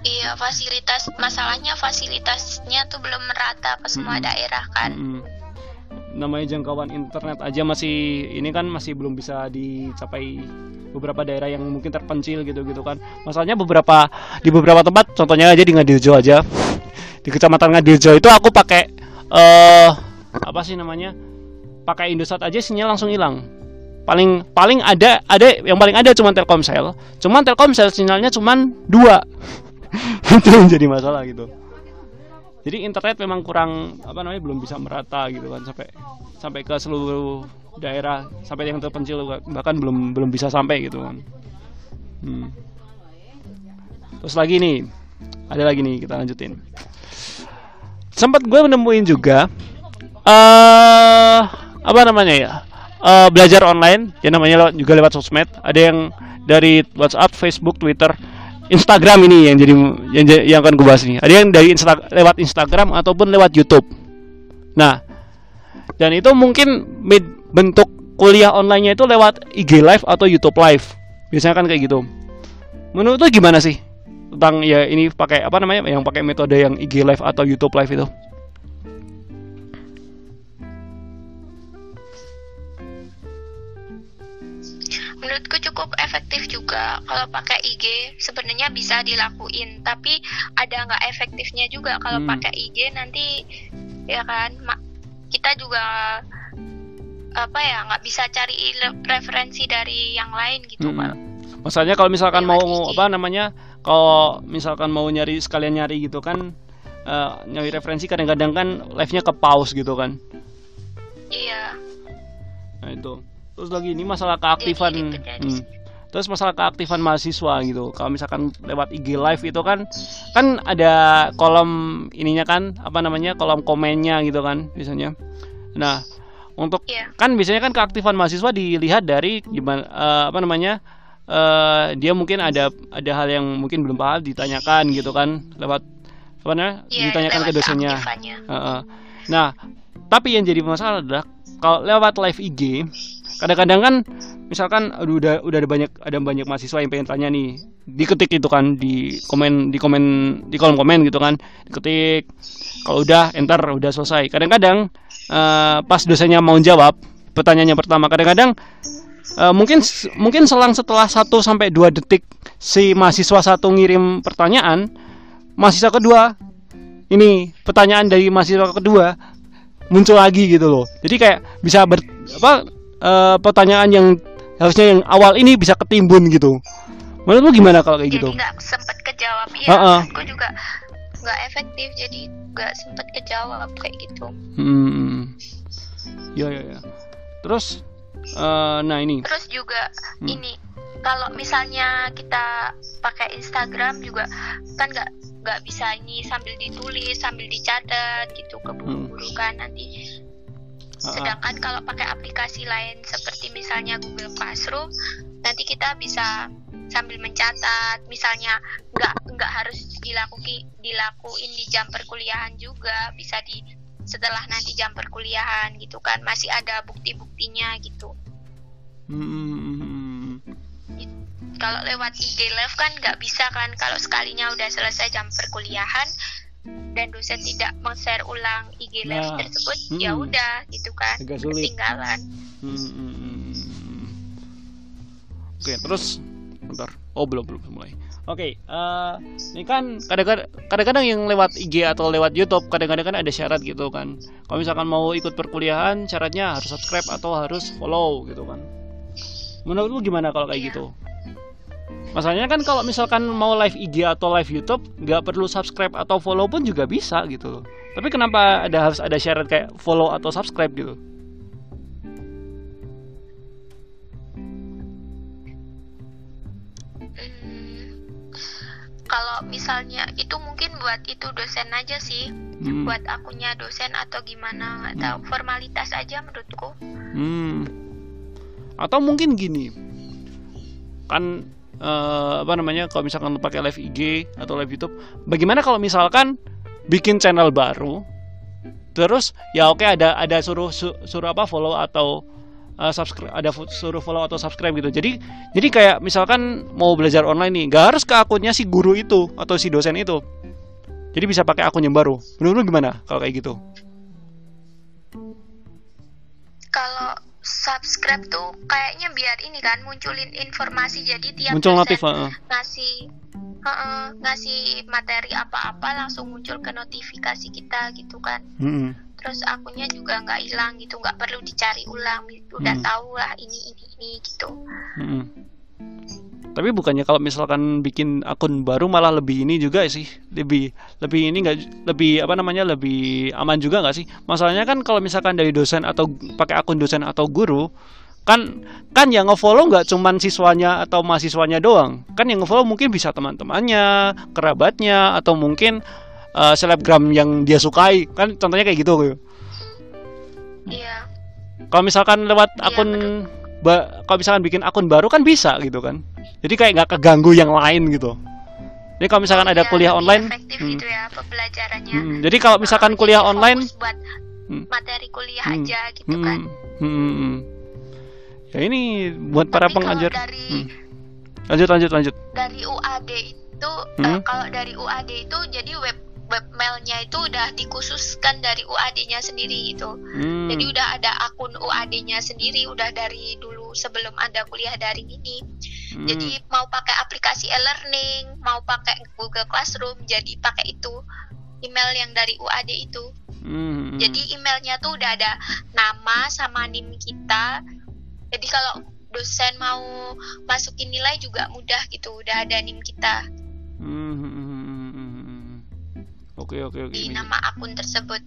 Iya, fasilitas masalahnya fasilitasnya tuh belum merata ke semua hmm. daerah kan. Hmm. Namanya jangkauan internet aja masih ini kan masih belum bisa dicapai beberapa daerah yang mungkin terpencil gitu-gitu kan. Masalahnya beberapa di beberapa tempat contohnya aja di Ngadijo aja. di kecamatan Ngadirjo itu aku pakai uh, apa sih namanya pakai Indosat aja sinyal langsung hilang paling paling ada ada yang paling ada cuma Telkomsel cuman Telkomsel sinyalnya cuma dua itu yang jadi masalah gitu. Jadi internet memang kurang apa namanya belum bisa merata gitu kan sampai sampai ke seluruh daerah sampai yang terpencil bahkan belum belum bisa sampai gitu kan. Hmm. terus lagi nih ada lagi nih kita lanjutin. Sempat gue menemuin juga uh, apa namanya ya uh, belajar online ya namanya lewat, juga lewat sosmed. Ada yang dari WhatsApp, Facebook, Twitter Instagram ini yang jadi yang, yang akan gue bahas nih. Ada yang dari Insta, lewat Instagram ataupun lewat YouTube. Nah, dan itu mungkin bentuk kuliah online-nya itu lewat IG Live atau YouTube Live. Biasanya kan kayak gitu. Menurut tuh gimana sih tentang ya ini pakai apa namanya yang pakai metode yang IG Live atau YouTube Live itu? Menurutku cukup efektif juga kalau pakai IG sebenarnya bisa dilakuin tapi ada nggak efektifnya juga kalau hmm. pakai IG nanti ya kan kita juga apa ya nggak bisa cari referensi dari yang lain gitu hmm. kalau masalahnya kalau misalkan mau IG. apa namanya kalau misalkan mau nyari sekalian nyari gitu kan uh, nyari referensi kadang-kadang kan live-nya ke pause gitu kan iya nah itu terus lagi ini masalah keaktifan. Hmm, terus masalah keaktifan mahasiswa gitu. Kalau misalkan lewat IG live itu kan kan ada kolom ininya kan apa namanya kolom komennya gitu kan biasanya. Nah untuk yeah. kan biasanya kan keaktifan mahasiswa dilihat dari gimana uh, apa namanya uh, dia mungkin ada ada hal yang mungkin belum paham ditanyakan gitu kan lewat apa namanya yeah, ditanyakan ke dosennya. uh, uh. nah tapi yang jadi masalah adalah kalau lewat live IG kadang-kadang kan misalkan aduh udah udah ada banyak ada banyak mahasiswa yang pengen tanya nih. Diketik itu kan di komen di komen di kolom komen gitu kan. Diketik. Kalau udah enter udah selesai. Kadang-kadang uh, pas dosennya mau jawab pertanyaannya pertama kadang-kadang uh, mungkin mungkin selang setelah 1 sampai dua detik si mahasiswa satu ngirim pertanyaan mahasiswa kedua ini pertanyaan dari mahasiswa kedua muncul lagi gitu loh. Jadi kayak bisa ber, apa uh, pertanyaan yang harusnya yang awal ini bisa ketimbun gitu. Menurut lu gimana kalau kayak gitu? Jadi nggak sempet kejawab ya. Uh -uh. Gue juga nggak efektif jadi nggak sempet kejawab kayak gitu. Hmm. Ya ya ya. Terus uh, nah ini. Terus juga hmm. ini kalau misalnya kita pakai Instagram juga kan nggak nggak bisa ini sambil ditulis sambil dicatat gitu keburu-buru hmm. kan nanti Sedangkan kalau pakai aplikasi lain seperti misalnya Google Classroom, nanti kita bisa sambil mencatat, misalnya nggak nggak harus dilakuki dilakuin di jam perkuliahan juga, bisa di setelah nanti jam perkuliahan gitu kan, masih ada bukti-buktinya gitu. Hmm. Kalau lewat IG Live kan nggak bisa kan, kalau sekalinya udah selesai jam perkuliahan, dan dosen tidak meng-share ulang IG live nah, tersebut ya hmm, ya udah gitu kan. Agak sulit. ketinggalan. Hmm, hmm, hmm. oke terus bentar. Oh belum belum mulai. Oke okay, uh, eh, ini kan kadang-kadang yang lewat IG atau lewat YouTube kadang-kadang kan ada syarat gitu kan. Kalau misalkan mau ikut perkuliahan syaratnya harus subscribe atau harus follow gitu kan. Menurut lu gimana kalau kayak yeah. gitu Masalahnya kan kalau misalkan mau live IG atau live YouTube nggak perlu subscribe atau follow pun juga bisa gitu loh. Tapi kenapa ada harus ada syarat kayak follow atau subscribe gitu? Hmm, kalau misalnya itu mungkin buat itu dosen aja sih, hmm. buat akunya dosen atau gimana nggak tahu formalitas aja menurutku. Hmm. Atau mungkin gini, kan uh, apa namanya kalau misalkan pakai live IG atau live YouTube bagaimana kalau misalkan bikin channel baru terus ya oke okay, ada ada suruh su, suruh apa follow atau uh, subscribe ada suruh follow atau subscribe gitu. Jadi jadi kayak misalkan mau belajar online nih gak harus ke akunnya si guru itu atau si dosen itu. Jadi bisa pakai akun yang baru. Menurut gimana kalau kayak gitu? Kalau subscribe tuh kayaknya biar ini kan munculin informasi jadi tiap muncul notif uh. ngasih uh, ngasih materi apa-apa langsung muncul ke notifikasi kita gitu kan hmm. terus akunnya juga nggak hilang gitu nggak perlu dicari ulang udah hmm. tahu lah ini ini ini gitu hmm. Tapi bukannya kalau misalkan bikin akun baru malah lebih ini juga sih lebih lebih ini nggak lebih apa namanya lebih aman juga nggak sih? Masalahnya kan kalau misalkan dari dosen atau pakai akun dosen atau guru kan kan yang ngefollow nggak cuman siswanya atau mahasiswanya doang. Kan yang ngefollow mungkin bisa teman-temannya kerabatnya atau mungkin uh, selebgram yang dia sukai. Kan contohnya kayak gitu iya. Kalau misalkan lewat iya, akun ba, kalau misalkan bikin akun baru kan bisa gitu kan. Jadi kayak nggak keganggu yang lain gitu. Jadi kalau misalkan oh, ada iya, kuliah online hmm, gitu ya pembelajarannya. Hmm, jadi kalau misalkan kuliah online buat hmm, materi kuliah hmm, aja gitu kan. hmm, kan hmm ya ini buat Tapi para pengajar. dari, hmm. lanjut lanjut lanjut. Dari UAD itu hmm? uh, kalau dari UAD itu jadi web webmailnya itu udah dikhususkan dari UAD-nya sendiri gitu. Hmm. Jadi udah ada akun UAD-nya sendiri udah dari dulu sebelum ada kuliah daring ini. Hmm. Jadi mau pakai aplikasi e-learning, mau pakai Google Classroom, jadi pakai itu email yang dari UAD itu. Hmm. Jadi emailnya tuh udah ada nama sama nim kita, jadi kalau dosen mau masukin nilai juga mudah gitu udah ada nim kita hmm, hmm, hmm, oke oke oke. di nama akun tersebut.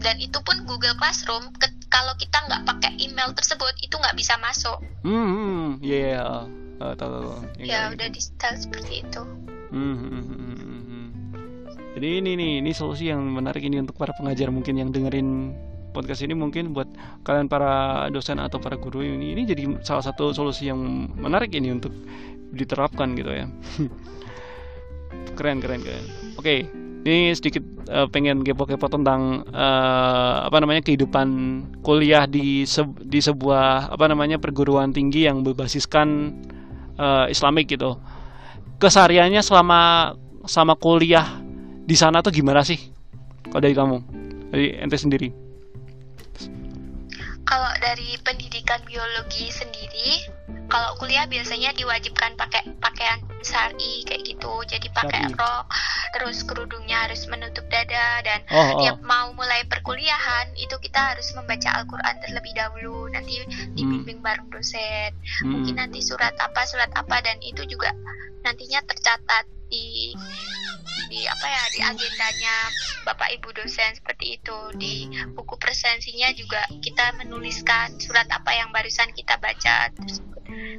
Dan itu pun Google Classroom ke, kalau kita nggak pakai email tersebut itu nggak bisa masuk. Hmm ya yeah, uh, tahu tahu ya udah di style seperti itu. Jadi ini nih ini solusi yang menarik ini untuk para pengajar mungkin yang dengerin podcast ini. Mungkin buat kalian para dosen atau para guru ini ini jadi salah satu solusi yang menarik ini untuk diterapkan gitu ya. Keren keren keren. Oke ini sedikit uh, pengen kepo-kepo tentang uh, apa namanya kehidupan kuliah di se di sebuah apa namanya perguruan tinggi yang berbasiskan uh, Islamik gitu. Kesariannya selama sama kuliah di sana tuh gimana sih? Kalau dari kamu dari ente sendiri kalau dari pendidikan biologi sendiri kalau kuliah biasanya diwajibkan pakai pakaian sari kayak gitu jadi pakai rok terus kerudungnya harus menutup dada dan oh, oh. tiap mau mulai perkuliahan itu kita harus membaca Al-Quran terlebih dahulu nanti dibimbing hmm. bareng dosen hmm. mungkin nanti surat apa surat apa dan itu juga nantinya tercatat di di apa ya di agendanya bapak ibu dosen seperti itu di buku presensinya juga kita menuliskan surat apa yang barusan kita baca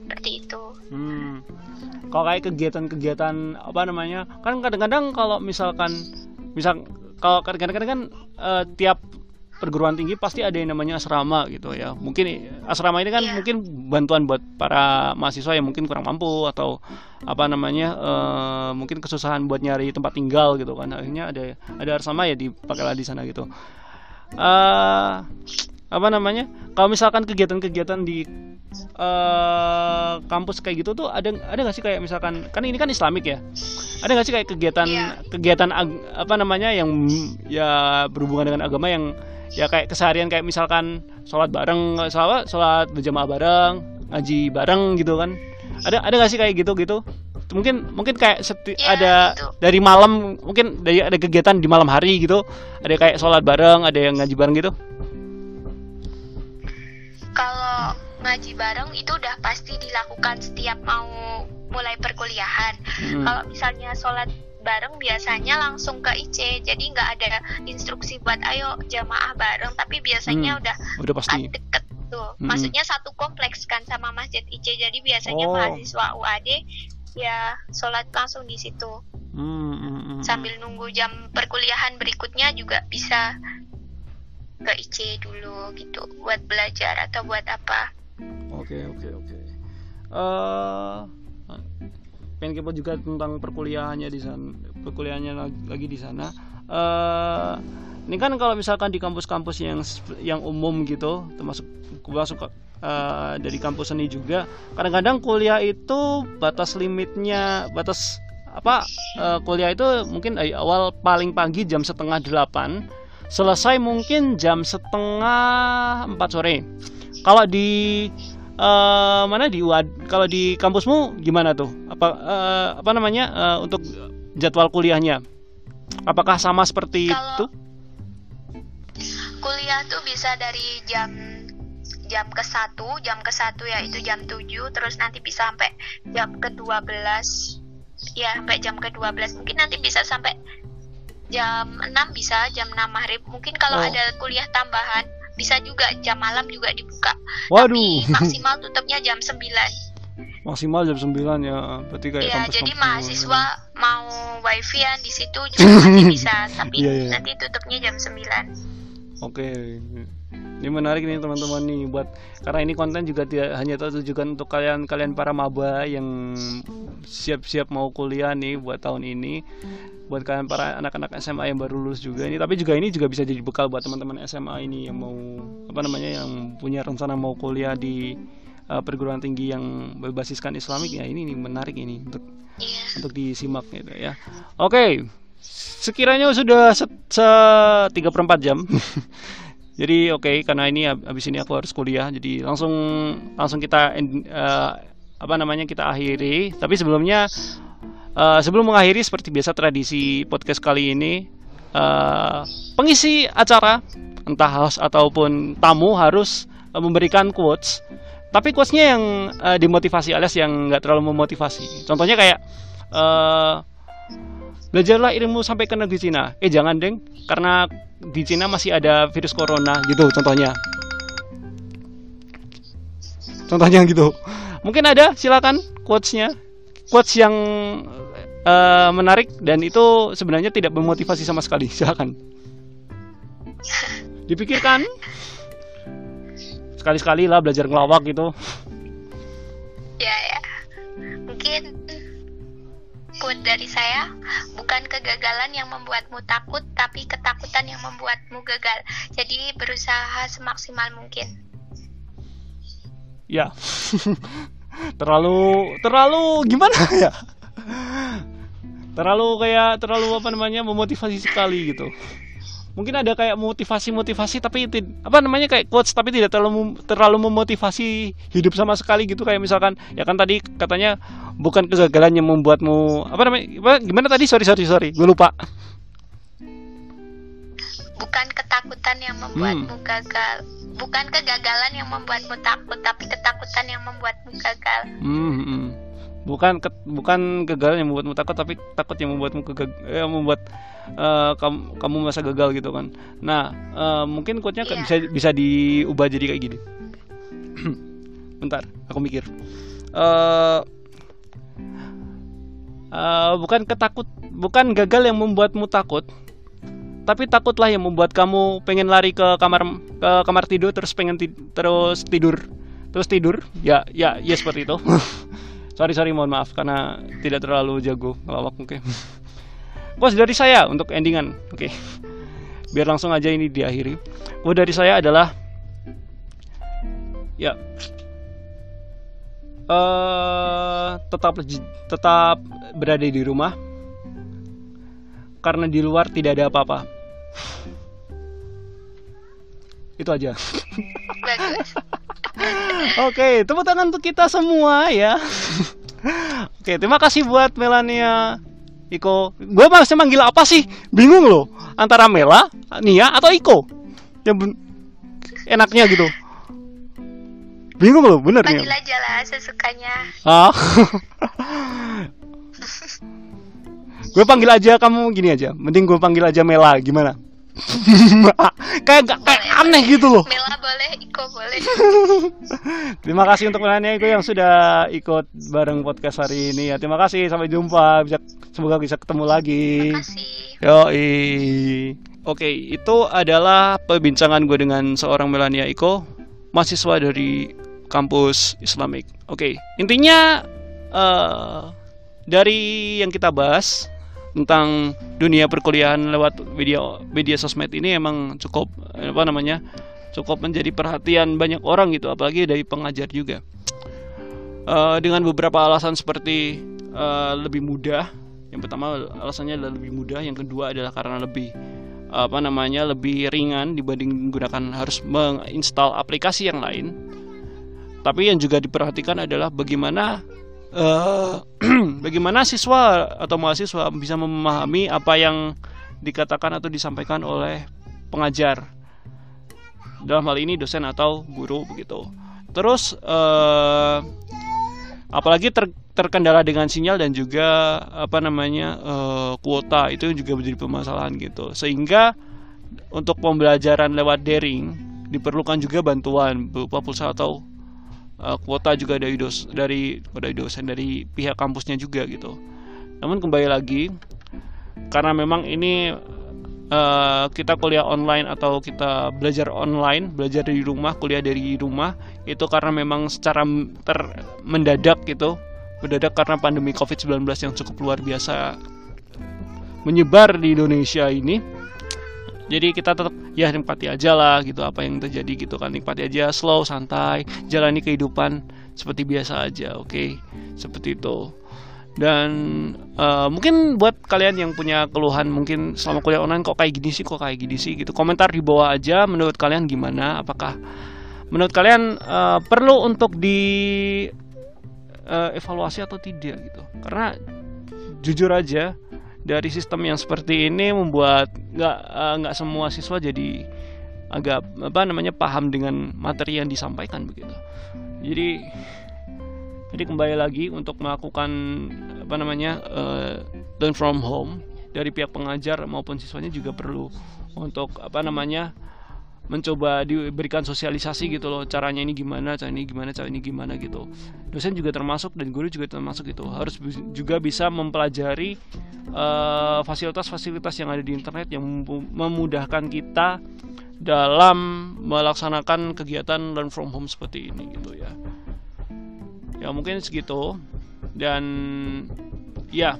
seperti itu. Hmm. Kalau kayak kegiatan-kegiatan apa namanya kan kadang-kadang kalau misalkan misal kalau kadang-kadang kan uh, tiap perguruan tinggi pasti ada yang namanya asrama gitu ya. Mungkin asrama ini kan yeah. mungkin bantuan buat para mahasiswa yang mungkin kurang mampu atau apa namanya uh, mungkin kesusahan buat nyari tempat tinggal gitu kan. Akhirnya ada ada asrama ya dipakailah di sana gitu. Uh, apa namanya? Kalau misalkan kegiatan-kegiatan di uh, kampus kayak gitu tuh ada ada nggak sih kayak misalkan kan ini kan Islamik ya ada nggak sih kayak kegiatan yeah. kegiatan apa namanya yang ya berhubungan dengan agama yang ya kayak keseharian kayak misalkan sholat bareng sholat sholat berjamaah bareng ngaji bareng gitu kan. Ada ada gak sih kayak gitu gitu mungkin mungkin kayak seti, ya, ada gitu. dari malam mungkin dari ada kegiatan di malam hari gitu. Ada kayak sholat bareng ada yang ngaji bareng gitu? Kalau ngaji bareng itu udah pasti dilakukan setiap mau mulai perkuliahan. Hmm. kalau misalnya sholat bareng biasanya langsung ke IC jadi nggak ada instruksi buat ayo jamaah bareng tapi biasanya hmm, udah udah pasti deket tuh hmm. maksudnya satu kompleks kan sama masjid IC jadi biasanya oh. mahasiswa UAD ya sholat langsung di situ hmm, hmm, hmm, hmm. sambil nunggu jam perkuliahan berikutnya juga bisa ke IC dulu gitu buat belajar atau buat apa oke okay, oke okay, oke okay. uh, pengen kepo juga tentang perkuliahannya di sana perkuliahannya lagi di sana. Uh, ini kan kalau misalkan di kampus-kampus yang yang umum gitu termasuk masuk uh, dari kampus seni juga kadang-kadang kuliah itu batas limitnya batas apa uh, kuliah itu mungkin dari awal paling pagi jam setengah delapan selesai mungkin jam setengah empat sore. Kalau di uh, mana di kalau di kampusmu gimana tuh? Apa uh, apa namanya uh, untuk jadwal kuliahnya? Apakah sama seperti kalau itu? Kuliah tuh bisa dari jam jam ke satu jam ke satu ya itu jam 7 terus nanti bisa sampai jam ke 12 ya sampai jam ke 12 mungkin nanti bisa sampai jam 6 bisa jam 6 maghrib mungkin kalau oh. ada kuliah tambahan bisa juga jam malam juga dibuka Waduh. tapi maksimal tutupnya jam 9 maksimal jam 9 ya berarti kayak ya jadi mahasiswa ya. mau wifi di situ juga masih bisa tapi yeah, yeah. nanti tutupnya jam 9 oke okay. Ini menarik nih teman-teman nih buat karena ini konten juga tidak hanya tertujukan untuk kalian kalian para maba yang siap-siap mau kuliah nih buat tahun ini buat kalian para anak-anak SMA yang baru lulus juga ini tapi juga ini juga bisa jadi bekal buat teman-teman SMA ini yang mau apa namanya yang punya rencana mau kuliah di uh, perguruan tinggi yang berbasiskan Islamik ya ini, ini menarik ini untuk yeah. untuk disimak gitu ya. Oke, okay. sekiranya sudah se, se 3 per 4 jam jadi oke okay, karena ini habis ini aku harus kuliah jadi langsung langsung kita uh, apa namanya kita akhiri. Tapi sebelumnya uh, sebelum mengakhiri seperti biasa tradisi podcast kali ini uh, pengisi acara entah host ataupun tamu harus uh, memberikan quotes. Tapi quotesnya yang uh, dimotivasi alias yang nggak terlalu memotivasi. Contohnya kayak uh, belajarlah ilmu sampai ke negeri Cina. Eh jangan deng. Karena di Cina masih ada virus corona gitu contohnya. Contohnya gitu. Mungkin ada silakan quotesnya. Quotes yang uh, menarik dan itu sebenarnya tidak memotivasi sama sekali silakan. Dipikirkan. Sekali-sekali lah belajar ngelawak gitu. Ya ya. Mungkin quote dari saya, bukan kegagalan yang membuatmu takut, tapi ketakutan yang membuatmu gagal. Jadi berusaha semaksimal mungkin. Ya, terlalu terlalu gimana ya? Terlalu kayak terlalu apa namanya memotivasi sekali gitu mungkin ada kayak motivasi-motivasi tapi apa namanya kayak quotes tapi tidak terlalu terlalu memotivasi hidup sama sekali gitu. Kayak misalkan ya kan tadi katanya bukan kegagalan yang membuatmu apa namanya gimana tadi? Sorry sorry sorry gue lupa. Bukan ketakutan yang membuatmu hmm. gagal. Bukan kegagalan yang membuatmu takut tapi ketakutan yang membuatmu gagal. Hmm, hmm. Bukan ke, bukan kegagalan yang membuatmu takut tapi takut yang membuatmu kegal eh, membuat uh, kamu kamu masa gagal gitu kan. Nah uh, mungkin quote-nya yeah. bisa bisa diubah jadi kayak gini. Bentar aku mikir. Uh, uh, bukan ketakut bukan gagal yang membuatmu takut tapi takutlah yang membuat kamu pengen lari ke kamar ke kamar tidur terus pengen ti terus tidur. Terus tidur? Ya ya ya seperti itu sorry sorry mohon maaf karena tidak terlalu jago ngelawak mungkin Quotes dari saya untuk endingan. Oke. Okay. Biar langsung aja ini diakhiri. Quote dari saya adalah ya uh, tetap tetap berada di rumah karena di luar tidak ada apa-apa. Itu aja. Oke, okay, tepuk tangan untuk kita semua ya. Oke, okay, terima kasih buat Melania Iko. Gue masih manggil apa sih? Bingung loh. Antara Mela Nia atau Iko? Yang enaknya gitu. Bingung loh bener nih aja lah sesukanya. Ah. Gue panggil aja kamu gini aja. Mending gue panggil aja Mela gimana kayak gak kayak aneh gitu loh. Mela boleh, Iko boleh. terima kasih untuk penanya Iko yang sudah ikut bareng podcast hari ini ya. Terima kasih, sampai jumpa. Bisa semoga bisa ketemu lagi. Terima kasih. Yo, Oke, itu adalah perbincangan gue dengan seorang Melania Iko, mahasiswa dari kampus Islamik. Oke, intinya uh, dari yang kita bahas tentang dunia perkuliahan lewat video media sosmed ini emang cukup apa namanya cukup menjadi perhatian banyak orang gitu apalagi dari pengajar juga. Uh, dengan beberapa alasan seperti uh, lebih mudah yang pertama alasannya adalah lebih mudah yang kedua adalah karena lebih apa namanya lebih ringan dibanding menggunakan harus menginstal aplikasi yang lain. Tapi yang juga diperhatikan adalah bagaimana uh, bagaimana siswa atau mahasiswa bisa memahami apa yang dikatakan atau disampaikan oleh pengajar? Dalam hal ini dosen atau guru begitu. Terus uh, apalagi ter, terkendala dengan sinyal dan juga apa namanya uh, kuota itu juga menjadi permasalahan gitu. Sehingga untuk pembelajaran lewat daring diperlukan juga bantuan berupa pulsa atau uh, kuota juga dari dos dari dari dosen dari pihak kampusnya juga gitu namun kembali lagi karena memang ini uh, kita kuliah online atau kita belajar online, belajar dari rumah, kuliah dari rumah itu karena memang secara ter mendadak gitu, mendadak karena pandemi Covid-19 yang cukup luar biasa menyebar di Indonesia ini. Jadi kita tetap ya nikmati aja lah gitu apa yang terjadi gitu kan. Nikmati aja slow santai jalani kehidupan seperti biasa aja oke? Okay? seperti itu. Dan uh, mungkin buat kalian yang punya keluhan mungkin selama kuliah online kok kayak gini sih kok kayak gini sih? Gitu. Komentar di bawah aja menurut kalian gimana? Apakah menurut kalian uh, perlu untuk di uh, evaluasi atau tidak gitu? Karena jujur aja dari sistem yang seperti ini membuat nggak nggak uh, semua siswa jadi agak apa namanya paham dengan materi yang disampaikan begitu. Jadi jadi kembali lagi untuk melakukan apa namanya uh, learn from home dari pihak pengajar maupun siswanya juga perlu untuk apa namanya mencoba diberikan sosialisasi gitu loh caranya ini gimana cara ini gimana cara ini gimana gitu. Dosen juga termasuk dan guru juga termasuk gitu. Harus juga bisa mempelajari eh, fasilitas-fasilitas uh, yang ada di internet yang memudahkan kita dalam melaksanakan kegiatan learn from home seperti ini gitu ya. Ya mungkin segitu. Dan ya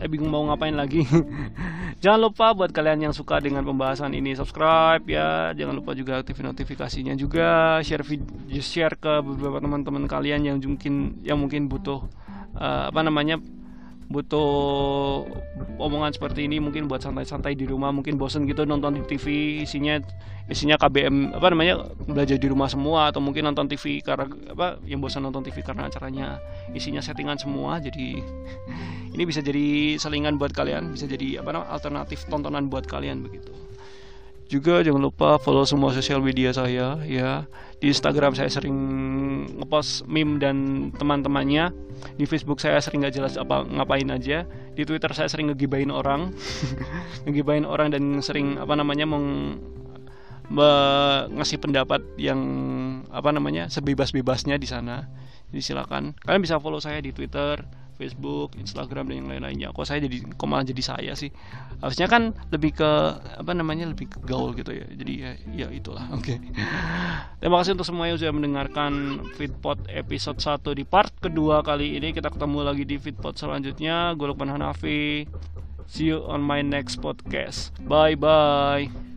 saya bingung mau ngapain lagi. Jangan lupa buat kalian yang suka dengan pembahasan ini subscribe ya. Jangan lupa juga aktifin notifikasinya juga. Share video share ke beberapa teman-teman kalian yang mungkin yang mungkin butuh uh, apa namanya butuh omongan seperti ini mungkin buat santai-santai di rumah mungkin bosen gitu nonton di TV isinya isinya KBM apa namanya belajar di rumah semua atau mungkin nonton TV karena apa yang bosan nonton TV karena acaranya isinya settingan semua jadi ini bisa jadi selingan buat kalian bisa jadi apa namanya alternatif tontonan buat kalian begitu juga jangan lupa follow semua sosial media saya ya. Di Instagram saya sering ngepost meme dan teman-temannya. Di Facebook saya sering nggak jelas apa ngapain aja. Di Twitter saya sering ngegibain orang, ngegibain orang dan sering apa namanya meng ngasih pendapat yang apa namanya sebebas-bebasnya di sana. Jadi silakan kalian bisa follow saya di Twitter, Facebook, Instagram dan yang lain-lainnya. Kok saya jadi kok malah jadi saya sih? Harusnya kan lebih ke apa namanya lebih ke gaul gitu ya. Jadi ya, ya itulah. Oke. Okay. Terima kasih untuk semua yang sudah mendengarkan Fitpot episode 1 di part kedua kali ini. Kita ketemu lagi di Fitpot selanjutnya. Gue Lukman Hanafi. See you on my next podcast. Bye bye.